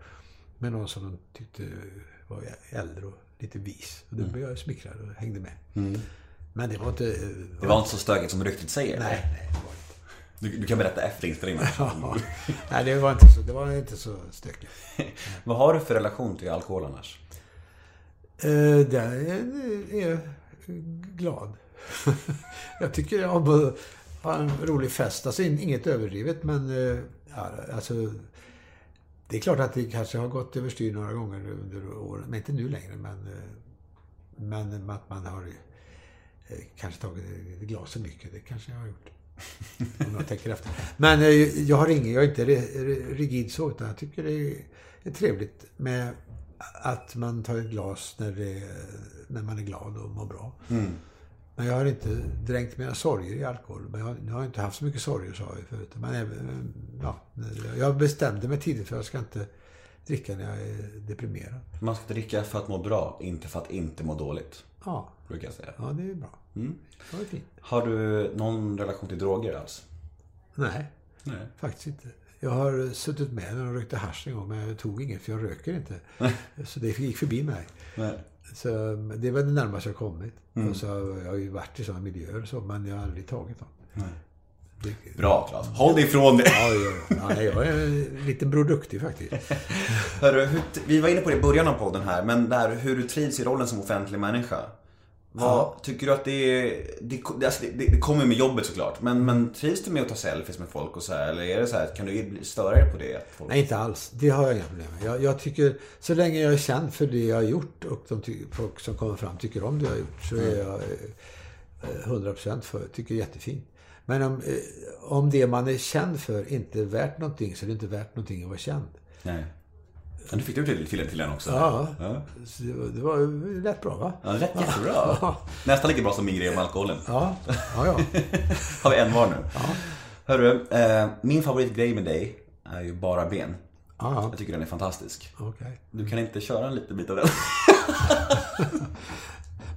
med någon som de tyckte var äldre och lite vis. Och då blev jag smickrad och hängde med. Men det var inte... eh, Det var inte så stökigt som ryktet säger. Nej, nej, det var inte. Du, du kan berätta efter inspelningen. Ja. Nej, det var inte så, det var inte så stökigt. Vad har du för relation till alkohol annars? Eh, där är, är glad. jag tycker om att ha en rolig fest. Alltså inget överdrivet, men eh, ja, alltså, det är klart att det kanske har gått överstyr några gånger under åren. Men inte nu längre, men, eh, men att man har eh, kanske tagit ett glas för mycket. Det kanske jag har gjort. Om jag tänker efter. Men jag har ingen, jag är inte rigid så, utan jag tycker det är, är trevligt med att man tar ett glas när, det, när man är glad och mår bra. Mm. Men jag har inte dränkt mina sorger i alkohol. Men jag, jag har inte haft så mycket sorger, sa jag förut. Men även, ja, jag bestämde mig tidigt för att jag ska inte dricka när jag är deprimerad. Man ska dricka för att må bra, inte för att inte må dåligt. Ja, Brukar jag säga. ja det är bra. Mm. Det var fint. Har du någon relation till droger alls? Nej, Nej. faktiskt inte. Jag har suttit med när de rökte hasch en gång, men jag tog inget för jag röker inte. Så det gick förbi mig. Nej. Så det var det närmaste jag kommit. Och så, jag har ju varit i sådana miljöer och så, men jag har aldrig tagit dem. Det, Bra Claes. Håll dig ifrån det. ja, ja, ja, nej, jag är Bror Duktig faktiskt. Hörru, vi var inne på det i början av podden här, men det här hur du trivs i rollen som offentlig människa. Vad, Tycker du att det är, det, det, alltså det, det kommer med jobbet såklart, men, men trivs du med att ta selfies med folk och så här, eller är det så här, kan du störa dig på det? Folk... Nej, inte alls. Det har jag inga problem med. Jag, jag tycker, så länge jag är känd för det jag har gjort och de folk som kommer fram tycker om det jag har gjort, så är jag eh, 100% för. Tycker det är jättefint. Men om, eh, om det man är känd för inte är värt någonting, så är det inte värt någonting att vara känd. Nej. Men du fick du till, till, till den också? Ja, Ja, det, var, det var ju rätt bra va? ja rätt jättebra. Nästan lika bra som min grej om alkoholen. Ja, ja, ja. Har vi en var nu. Hörru, eh, min favoritgrej med dig är ju bara ben. ja, Jag tycker den är fantastisk. okej. Du kan inte köra en liten bit av den?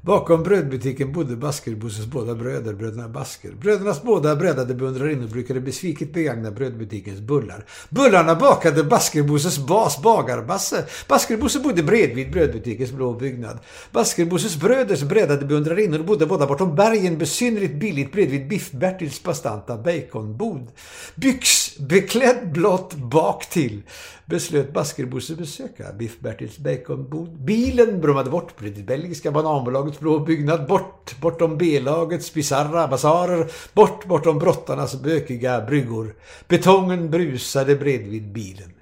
Bakom brödbutiken bodde Baskerbosses båda bröder, bröderna Basker. Brödernas båda breddade beundrarinnor brukade besviket begagna brödbutikens bullar. Bullarna bakade Baskerbosses bas, Bagarbasse. Baskerbosse bodde bredvid brödbutikens blå byggnad. Baskerbosses bröders breddade beundrarinnor bodde båda bortom bergen besynnerligt billigt bredvid Biff-Bertils bastanta baconbod. Byxbeklädd blott bak till beslöt Baskerbosse besöka Biff-Bertils baconbod. Bilen brummade bort bredvid belgiska bananbolagets blå byggnad, bort bortom B-lagets bisarra basarer, bort bortom brottarnas bökiga bryggor. Betongen brusade bredvid bilen.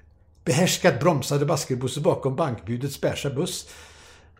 Behärskat bromsade Baskerbosse bakom bankbudets beiga buss.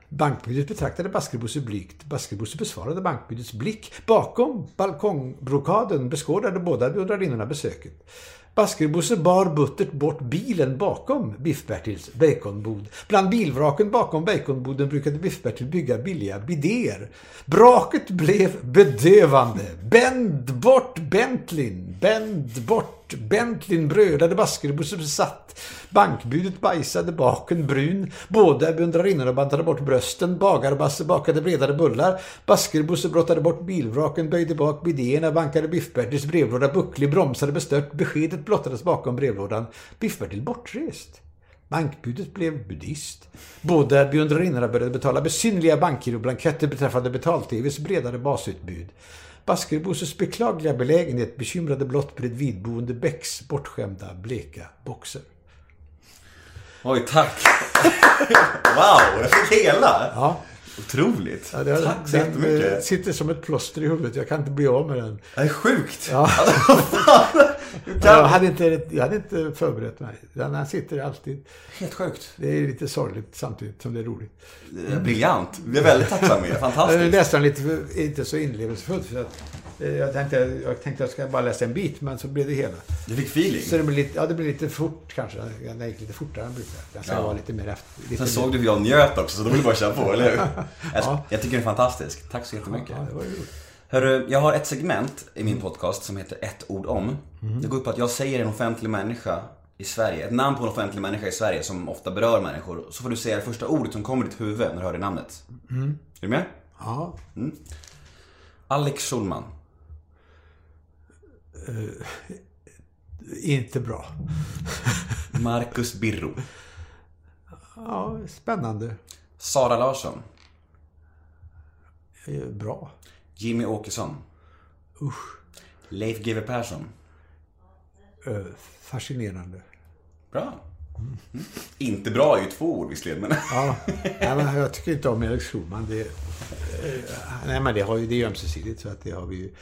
Bankbudet betraktade Baskerbosse blygt. Baskerbosse besvarade bankbudets blick. Bakom balkongbrokaden beskådade båda beundrarinnorna besöket. Baskerbosse bar buttert bort bilen bakom Biff-Bertils baconbod. Bland bilvraken bakom baconboden brukade Biff-Bertil bygga billiga bidéer. Braket blev bedövande. Bänd bort Bentleyn! Bänd bort Bentleyn brödade Baskerbosse besatt. Bankbudet bajsade baken brun. Båda beundrarinnorna bantade bort brösten. Bagarbasse bakade bredare bullar. Baskerbosse brottade bort bilvraken, böjde bak bidéerna, bankade Biff-Bertils brevlåda bucklig, bromsade bestört. Beskedet blottades bakom brevlådan. Biff-Bertil bortrest. Bankbudet blev buddhist. Båda beundrarinnorna började betala besynnerliga bankgiroblanketter beträffande betal-tvs bredare basutbud. Baskerbosses beklagliga belägenhet bekymrade blott bredvidboende Bäcks bortskämda bleka boxer. Oj, tack. wow, jag fick hela. Ja, Otroligt. ja det, tack så den, jättemycket. eh, sitter som ett plåster i huvudet. Jag kan inte bli av med den. Det är sjukt. Ja. Jag hade inte, jag hade inte förberett mig. Den här sitter alltid. Helt sjukt. Det är lite sorgligt samtidigt som det är roligt. Briljant. Vi är väldigt tacksamma. Jag Fantastiskt. läste den lite, inte så inlevelsefullt. För att, eh, jag, tänkte, jag tänkte att jag ska bara läsa en bit, men så blev det hela. Du fick feeling. Så det blir lite, ja, det blir lite fort kanske. Den gick lite fortare än brukar. Den ska Ja. vara lite mer efter. Lite Sen såg du hur jag njöt också, så då vill du bara köra på, eller hur? Jag, Ja. jag tycker den är fantastisk. Tack så jättemycket. Ja, det var ju roligt. Hörru, jag har ett segment i min podcast som heter ett ord om. Det går ut på att jag säger en offentlig människa i Sverige, ett namn på en offentlig människa i Sverige som ofta berör människor. Så får du säga det första ordet som kommer i ditt huvud när du hör det namnet. Är du med? Ja. Alex Schulman. Inte bra. Marcus Birro. Ja, spännande. Sara Larsson. Eh, Bra. Jimmy Åkesson. Usch. Leif GW Persson. Eh, Fascinerande. Bra. Mm. Inte bra är ju två ord visserligen, men... Ja, nej, men jag tycker inte om Erik Schulman. Det, eh, nej, men det, har ju, det är ju ömsesidigt. Så att det har vi ju,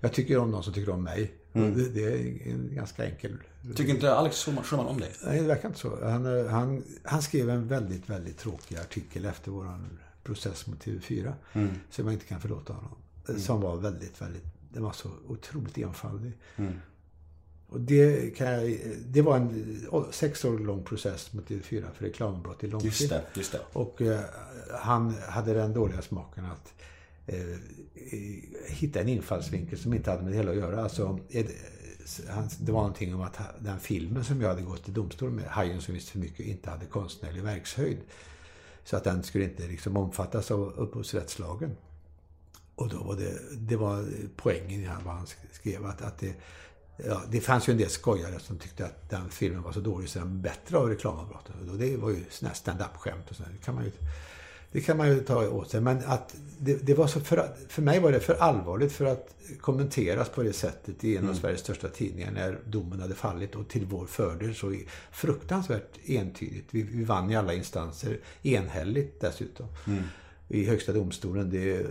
jag tycker om någon som tycker om mig. Och Det, det är en ganska enkel... Tycker inte Alex Schulman om dig? Nej, det verkar inte så. Han, eh, han, han skrev en väldigt, väldigt tråkig artikel efter vår process mot TV4. Som jag inte kan förlåta honom. Som var väldigt, väldigt... Den var så otroligt enfaldig. Och det, kan jag, det var en sex år lång process mot TV4 för reklambrott i långfilm. Just det, just det. Och eh, han hade den dåliga smaken att eh, hitta en infallsvinkel som inte hade med det hela att göra. Alltså, det var någonting om att den filmen som jag hade gått till domstol med, Hajen som visste för mycket, inte hade konstnärlig verkshöjd. Så att den skulle inte liksom omfattas av upphovsrättslagen. Och då var det, det var poängen i vad han skrev. Att, att det, ja, det fanns ju en del skojare som tyckte att den filmen var så dålig så den bättre av reklamavbrottet. Och det var ju sådana stand-up-skämt och sådär. Det kan man ju det kan man ju ta åt sig. Men att det, det var så för, för mig var det för allvarligt för att kommenteras på det sättet i en av Sveriges största tidningar när domen hade fallit och till vår fördel så fruktansvärt entydigt. Vi, vi vann i alla instanser, enhälligt dessutom. I Högsta domstolen. Det,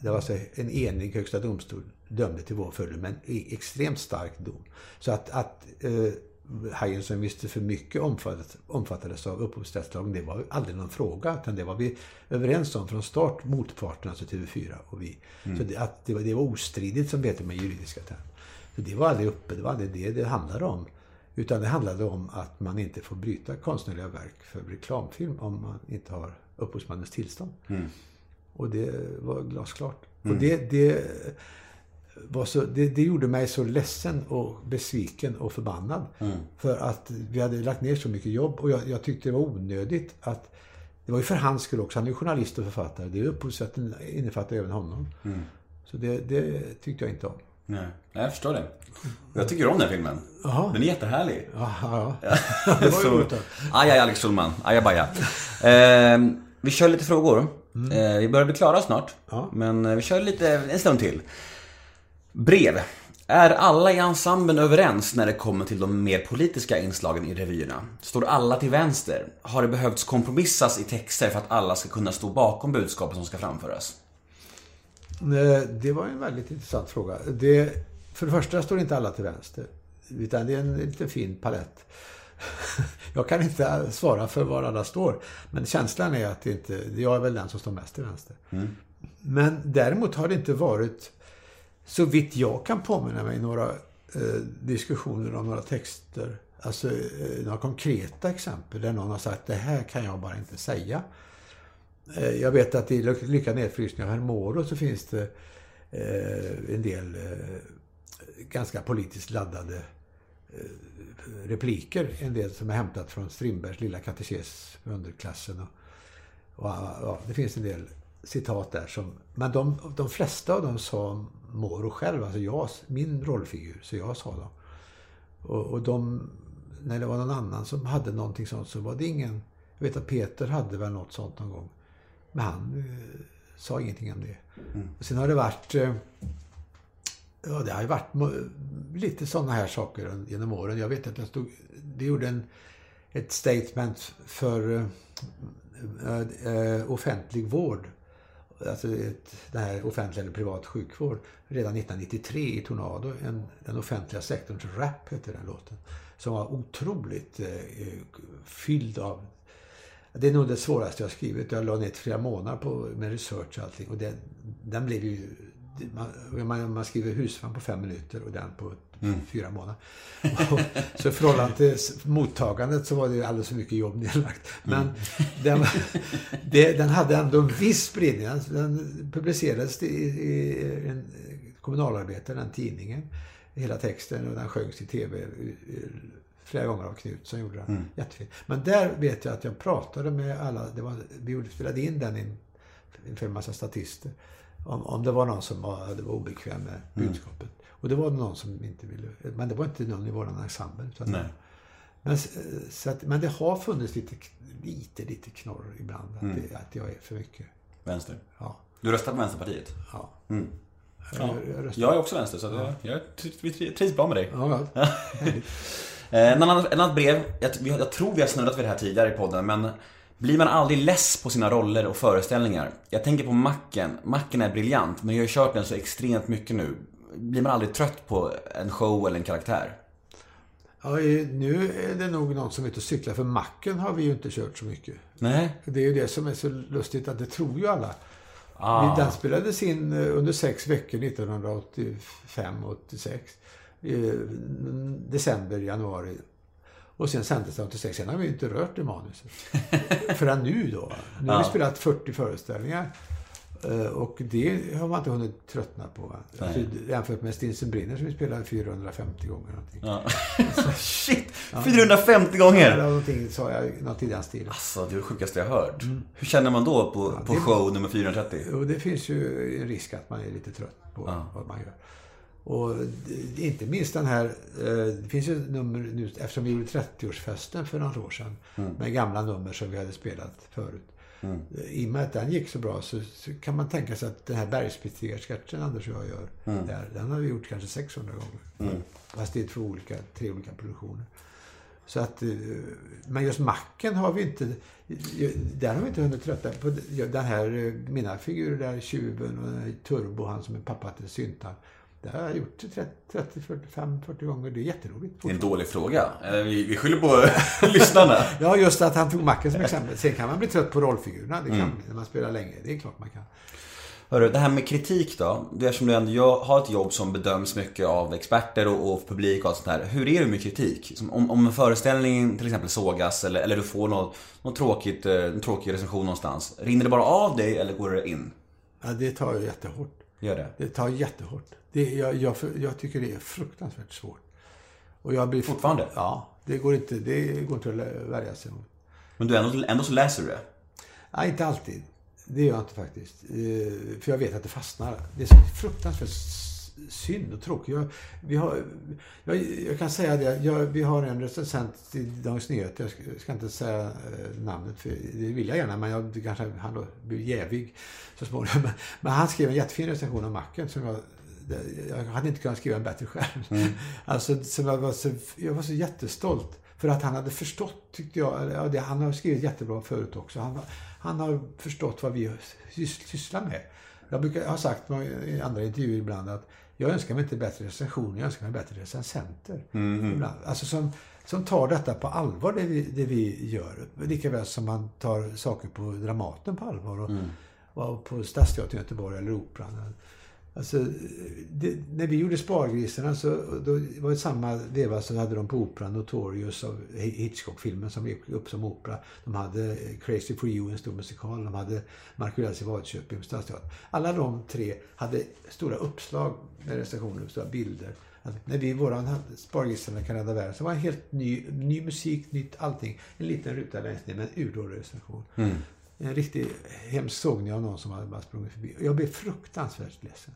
det var alltså en enig Högsta domstol dömde till vår fördel, men extremt stark dom. Så att, att eh, Hajen som visste för mycket omfattades, omfattades av upphovsrättslagen, det var aldrig någon fråga. Utan det var vi överens om från start, motparten, alltså TV4 och vi. Så det, att det, var, det var ostridigt som det heter med juridiska termer. Så det var aldrig uppe, det var aldrig det det handlade om. Utan det handlade om att man inte får bryta konstnärliga verk för reklamfilm om man inte har upphovsmannens tillstånd. Och det var glasklart. Och det, det, var så, det, det gjorde mig så ledsen och besviken och förbannad. För att vi hade lagt ner så mycket jobb och jag, jag tyckte det var onödigt att det var ju för hans skull också. Han är ju journalist och författare. Det är upphovsrätten innefattar även honom. Så det, det tyckte jag inte om. Nej, jag förstår det. Jag tycker om den filmen. Jaha. Den är jättehärlig. Ja, ja. Det var ju. Aj, aj, Alex Schulman. Ajabaja. Eh, vi kör lite frågor. Eh, vi börjar bli klara snart. Ja. Men eh, vi kör lite en stund till. Brev. Är alla i ensemblen överens när det kommer till de mer politiska inslagen i revyerna? Står alla till vänster? Har det behövts kompromissas i texter för att alla ska kunna stå bakom budskapet som ska framföras? Eh, Det var en väldigt intressant fråga. Det, för det första står inte alla till vänster. Utan det är en lite fin palett. Jag kan inte svara för var alla står. Men känslan är att det inte, jag är väl den som står mest till vänster. Men däremot har det inte varit, så vitt jag kan påminna mig, några eh, diskussioner om några texter. Alltså eh, några konkreta exempel där någon har sagt det här kan jag bara inte säga. Eh, jag vet att i Lycka, nedfrysning av herr Moro så finns det eh, en del eh, ganska politiskt laddade repliker. En del som är hämtat från Strindbergs Lilla katekes för underklassen. Och, och, ja, det finns en del citat där som... Men de, de flesta av dem sa Moro själv, alltså jag, min rollfigur, så jag sa dem. Och, och de, när det var någon annan som hade någonting sånt så var det ingen... Jag vet att Peter hade väl något sånt någon gång. Men han eh, sa ingenting om det. Och sen har det varit... Eh, ja, det har ju varit lite sådana här saker genom åren. Jag vet att jag stod... Det gjorde en, ett statement för eh, eh, offentlig vård. Alltså ett, det här offentlig eller privat sjukvård. Redan 1993 i Tornado. En, den offentliga sektorns rap hette den låten. Som var otroligt eh, fylld av det är nog det svåraste jag har skrivit. Jag la ner flera månader på, med research och allting. Och den, den blev ju... Man, man, man skriver husvagn på fem minuter och den på fyra månader. Och, så i förhållande till mottagandet så var det alldeles för mycket jobb nedlagt. Men den, det, den hade ändå en viss spridning. Den, den publicerades i, i en kommunalarbetare, den tidningen. Hela texten och den sjöngs i tv flera gånger av Knut som gjorde den. Jättefin. Men där vet jag att jag pratade med alla, det var, vi spelade in den in- inför en massa statister. Om, om det var någon som var, det var obekväm med budskapet. Och det var någon som inte ville, men det var inte någon i vår ensemble. Utan Nej. men, s- så att, men det har funnits lite, lite, lite knorr ibland. Att, det, att jag är för mycket. Vänster. Ja. Du röstar på Vänsterpartiet? ja. Ja. Jag, jag röstar. Jag är också vänster, så att jag, jag tri- trivs bra med dig. Ja, ja. Eh, En annan, en annat brev, jag, jag tror vi har snurrat vid det här tidigare i podden, men blir man aldrig less på sina roller och föreställningar? Jag tänker på Macken. Macken är briljant, men jag har ju kört den så extremt mycket nu. Blir man aldrig trött på en show eller en karaktär? Ja, nu är det nog någon som är ute och cyklar. För macken har vi ju inte kört så mycket. Nej? Det är ju det som är så lustigt att det tror ju alla. Ah. Vi- Den spelades in eh, under sex veckor 1985-86. I december, januari. Och sen sändes det 86. Sen har vi inte rört det manuset. Förrän nu då. Nu har vi spelat 40 föreställningar. Eh, Och det har man inte hunnit tröttna på. Alltså, jämfört med Stinsen brinner som vi spelade 450 gånger. Någonting. Ja. Shit! 450 gånger! Eller någonting sa jag, något i den stilen. Alltså, det är det sjukaste jag hört. Hur känner man då på, på det- show nummer 430? Och det finns ju en risk att man är lite trött på vad man gör. Och inte minst den här, eh, det finns ju nummer nu, eftersom vi gjorde 30-årsfesten för några år sedan. Med gamla nummer som vi hade spelat förut. Eh, I och med att den gick så bra så, så kan man tänka sig att den här bergsbestigarsketchen Anders och jag gör, där, den har vi gjort kanske 600 gånger. Fast det är två olika, tre olika produktioner. Så att, eh, men just macken har vi inte, där har vi inte hunnit trötta på. Den här, eh, mina figurer där, tjuven och Turbo, han som är pappa till Syntan. Det har jag gjort 30, 30 45, 40 gånger. Det är jätteroligt. Det är en dålig fråga. Eh, Vi, skyller på lyssnarna. Ja, just att han tog macken som exempel. Sen kan man bli trött på rollfigurerna. Det kan man när man spelar länge. Det är klart man kan. Hörru, det här med kritik då. Det är som du ändå jag har ett jobb som bedöms mycket av experter och, och publik och allt sånt här. Hur är det med kritik? Som om, om en föreställning till exempel sågas eller, eller du får något, något tråkigt, eh, en tråkig recension någonstans. Rinner det bara av dig eller går det in? Ja, det tar ju jättehårt. Gör det? Det tar jättehårt. Det, jag, jag, jag tycker det är fruktansvärt svårt. Och jag blir Fortfarande? Ja. Det går inte, det går inte att värja sig mot. Men du ändå, ändå så läser du det? Nej, inte alltid. Det gör jag inte faktiskt. Eh, För jag vet att det fastnar. Det är så fruktansvärt synd och tråkigt. Jag, vi har, jag, jag kan säga det. Jag, vi har en recensent i Dagens Nyheter. Jag ska, jag ska inte säga eh, namnet, för det vill jag gärna. Men jag, kanske han blir jävig så småningom. Men, men han skrev en jättefin recension om macken som jag jag hade inte kunnat skriva en bättre själv. Alltså, som jag, var så, jag var så jättestolt. För att han hade förstått, tyckte jag. det, han har skrivit jättebra förut också. Han, han har förstått vad vi sys- sysslar med. Jag brukar har sagt i andra intervjuer ibland att jag önskar mig inte bättre recensioner, jag önskar mig bättre recensenter. Ibland. Alltså som, som tar detta på allvar, det vi, det vi gör. Lika väl som man tar saker på Dramaten på allvar. Och, och på Stadsteatern i Göteborg eller Operan. Alltså, det, när vi gjorde Spargrisarna så då var det samma veva som hade de på Operan Notorious av Hitchcock-filmen som gick upp som opera. De hade eh, Crazy for you, en stor musikal. De hade Markulas i Vadköping Stadsteatern. Alla de tre hade stora uppslag med recensioner, stora bilder. Att när vi, våran hade Spargrisarna kan rädda världen, så var det helt ny, ny musik, nytt allting. En liten ruta längst ner med en urdålig recension. Mm. En riktig hemsk sågning av någon som hade bara sprungit förbi. Jag blev fruktansvärt ledsen.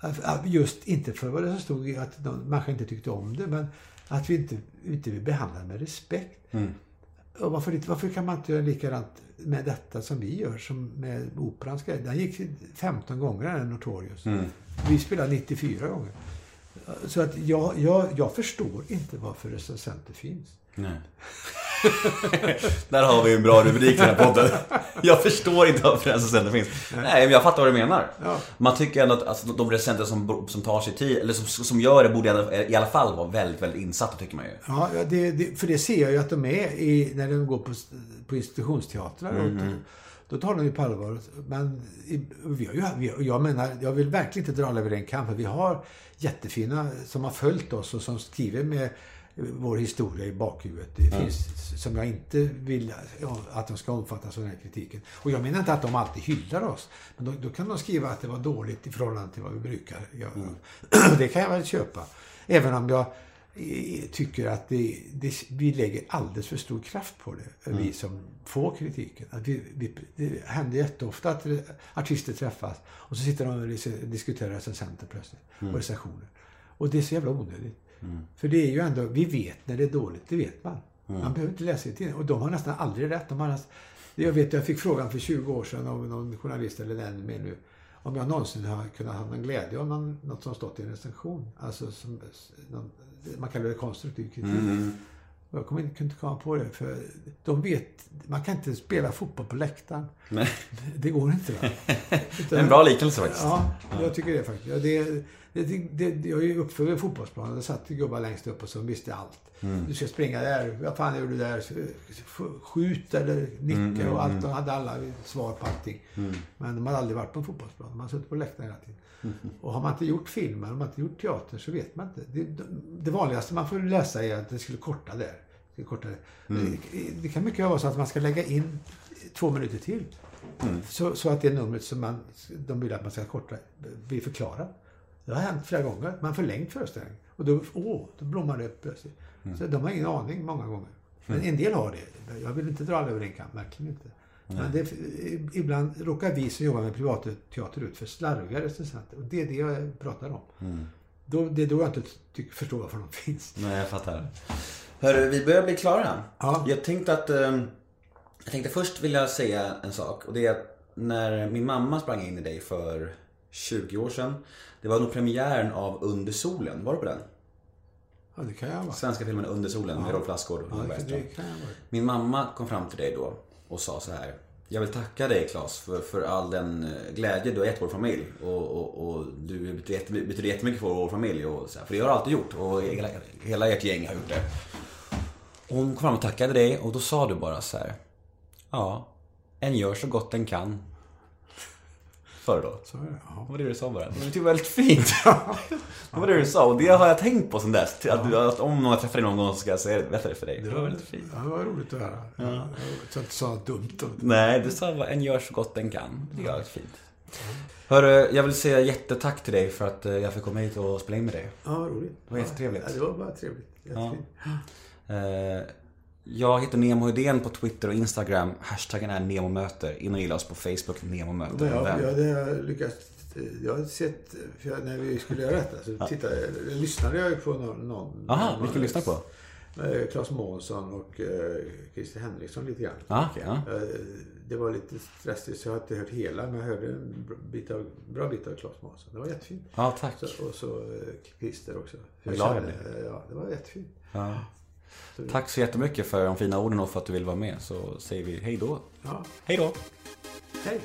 Att Just inte för vad det stod i att någon människa inte tyckte om det, men att vi inte, inte vill behandla det med respekt. Och varför, inte- varför kan man inte göra likadant med detta som vi gör, som med operans grej? Den gick 15 gånger, den Notorious. Vi spelade 94 gånger. Så att jag, jag, jag förstår inte varför recensenter finns. Nej. Där har vi en bra rubrik i den här podden. Jag förstår inte varför recensenter finns. Nej, men jag fattar vad du menar. Ja. Man tycker ändå att alltså, de recensenter som, som tar sig tid, eller som, som gör det, borde i alla- i alla fall vara väldigt, väldigt insatta tycker man ju. Ja, det, det, för det ser jag ju att de är i, när de går på, på institutionsteatrar. Och, då tar de ju på allvar. Men vi har ju, vi, jag menar, jag vill verkligen inte dra alla över en kam. För vi har jättefina som har följt oss och som skriver med vår historia i bakhuvudet. Det finns som jag inte vill att de ska omfattas av den här kritiken. Och jag menar inte att de alltid hyllar oss. Men då, då kan de skriva att det var dåligt i förhållande till vad vi brukar göra. Det kan jag väl köpa. Även om jag eh, tycker att det, det, vi lägger alldeles för stor kraft på det, vi som får kritiken. Att vi, vi, det händer jätteofta att artister träffas och så sitter de och dis- diskuterar recensenter plötsligt, och recensioner. Och det är så jävla onödigt. För det är ju ändå, vi vet när det är dåligt, det vet man. Man behöver inte läsa i tidningen. Och de har nästan aldrig rätt. De har nästan, jag vet, jag fick frågan för 20 år sedan av någon journalist, eller ännu mer nu, om jag någonsin har kunnat ha någon glädje av någon, något som stått i en recension. Alltså, som, någon, man kallar det konstruktiv kritik. Och jag kommer inte, kunde inte komma på det, för de vet... Man kan inte spela fotboll på läktaren. Nej. Det går inte. Va? Utan- En bra liknelse faktiskt. Ja, jag tycker det faktiskt. Det, det, det, jag är ju uppfödd vid fotbollsplanen. Där satt gubbar längst upp och som visste allt. Du ska springa där. Vad fan gör du där? Skjut eller nicka och allt. De hade alla svar på allting. Men de hade aldrig varit på en fotbollsplan. De hade suttit på läktaren hela tiden. Och har man inte gjort film eller har man inte gjort teater så vet man inte. Det, det vanligaste man får läsa är att det skulle korta där. Det, skulle korta där. Det, kan mycket vara så att man ska lägga in två minuter till. Så, så att det numret som man, de vill att man ska korta blir förklarat. Det har hänt flera gånger. Man har förlängt föreställningen. Och då, åh, då blommar det upp plötsligt. Så de har ingen aning många gånger. Men en del har det. Jag vill inte dra alla över en kam, verkligen inte. Men det, ibland råkar vi som jobbar med privatteater ut för slarviga recensenter. Och det är det jag pratar om. Då, det är då jag inte tycker, förstår varför de finns. Nej, jag fattar. Hörru, vi börjar bli klara. Ja. Jag tänkte att... eh, jag tänkte först vilja säga en sak. Och det är att när min mamma sprang in i dig för 20 år sedan. Det var nog premiären av Under solen. Var du på den? Ja, det kan jag vara. Svenska filmen Under solen med Rolf Lassgård och Ja, jag vara. Min mamma kom fram till dig då och sa så här. Jag vill tacka dig Claes för, för all den eh, glädje du har gett vår familj. Och, och, och du betyder jättemycket för vår familj. Och så här, för det har du alltid gjort. Och hela, hela ert gäng har gjort det. Och hon kom fram och tackade dig och då sa du bara så här. Ja, en gör så gott den kan. Du då? Så. Ja. Det var det du sa bara. Det tyckte jag var väldigt fint. det var det du sa och det har jag tänkt på sen dess. Att, du, att om någon träffar dig någon gång så ska jag säga det, för dig. Det var väldigt fint. Ja, det var roligt att höra. Ja. Jag inte sa något dumt. Och, Nej, du sa bara en gör så gott den kan. Det är väldigt fint. Hörru, jag vill säga jättetack till dig för att eh, jag fick komma hit och spela in med dig. ja, roligt. Det var jättetrevligt. Ja, det var bara trevligt. Jättefint. Eh, Jag heter Nemo Hedén på Twitter och Instagram. Hashtaggen är NEMOMÖTER. In och gilla oss på Facebook, NEMO möter Men en jag, vän. jag, det har jag lyckats... Jag har sett, jag, när vi skulle göra detta så tittade, jag- lyssnade jag på någon... någon Aha, någon, vilken lyssnar på? Eh, Claes Månsson och eh, Christer Henriksson lite grann. Ah, ja. Eh, Det var lite stressigt så jag har inte hört hela men jag hörde en bit av, bra bit av Claes Månsson. Det var jättefint. Ja, tack. Så, och så eh, Christer också. Vad glad jag eh, Ja, det var jättefint. Ja. Tack så jättemycket för de fina orden och för att du vill vara med. Så säger vi hej då. Ja, Hej då! hej!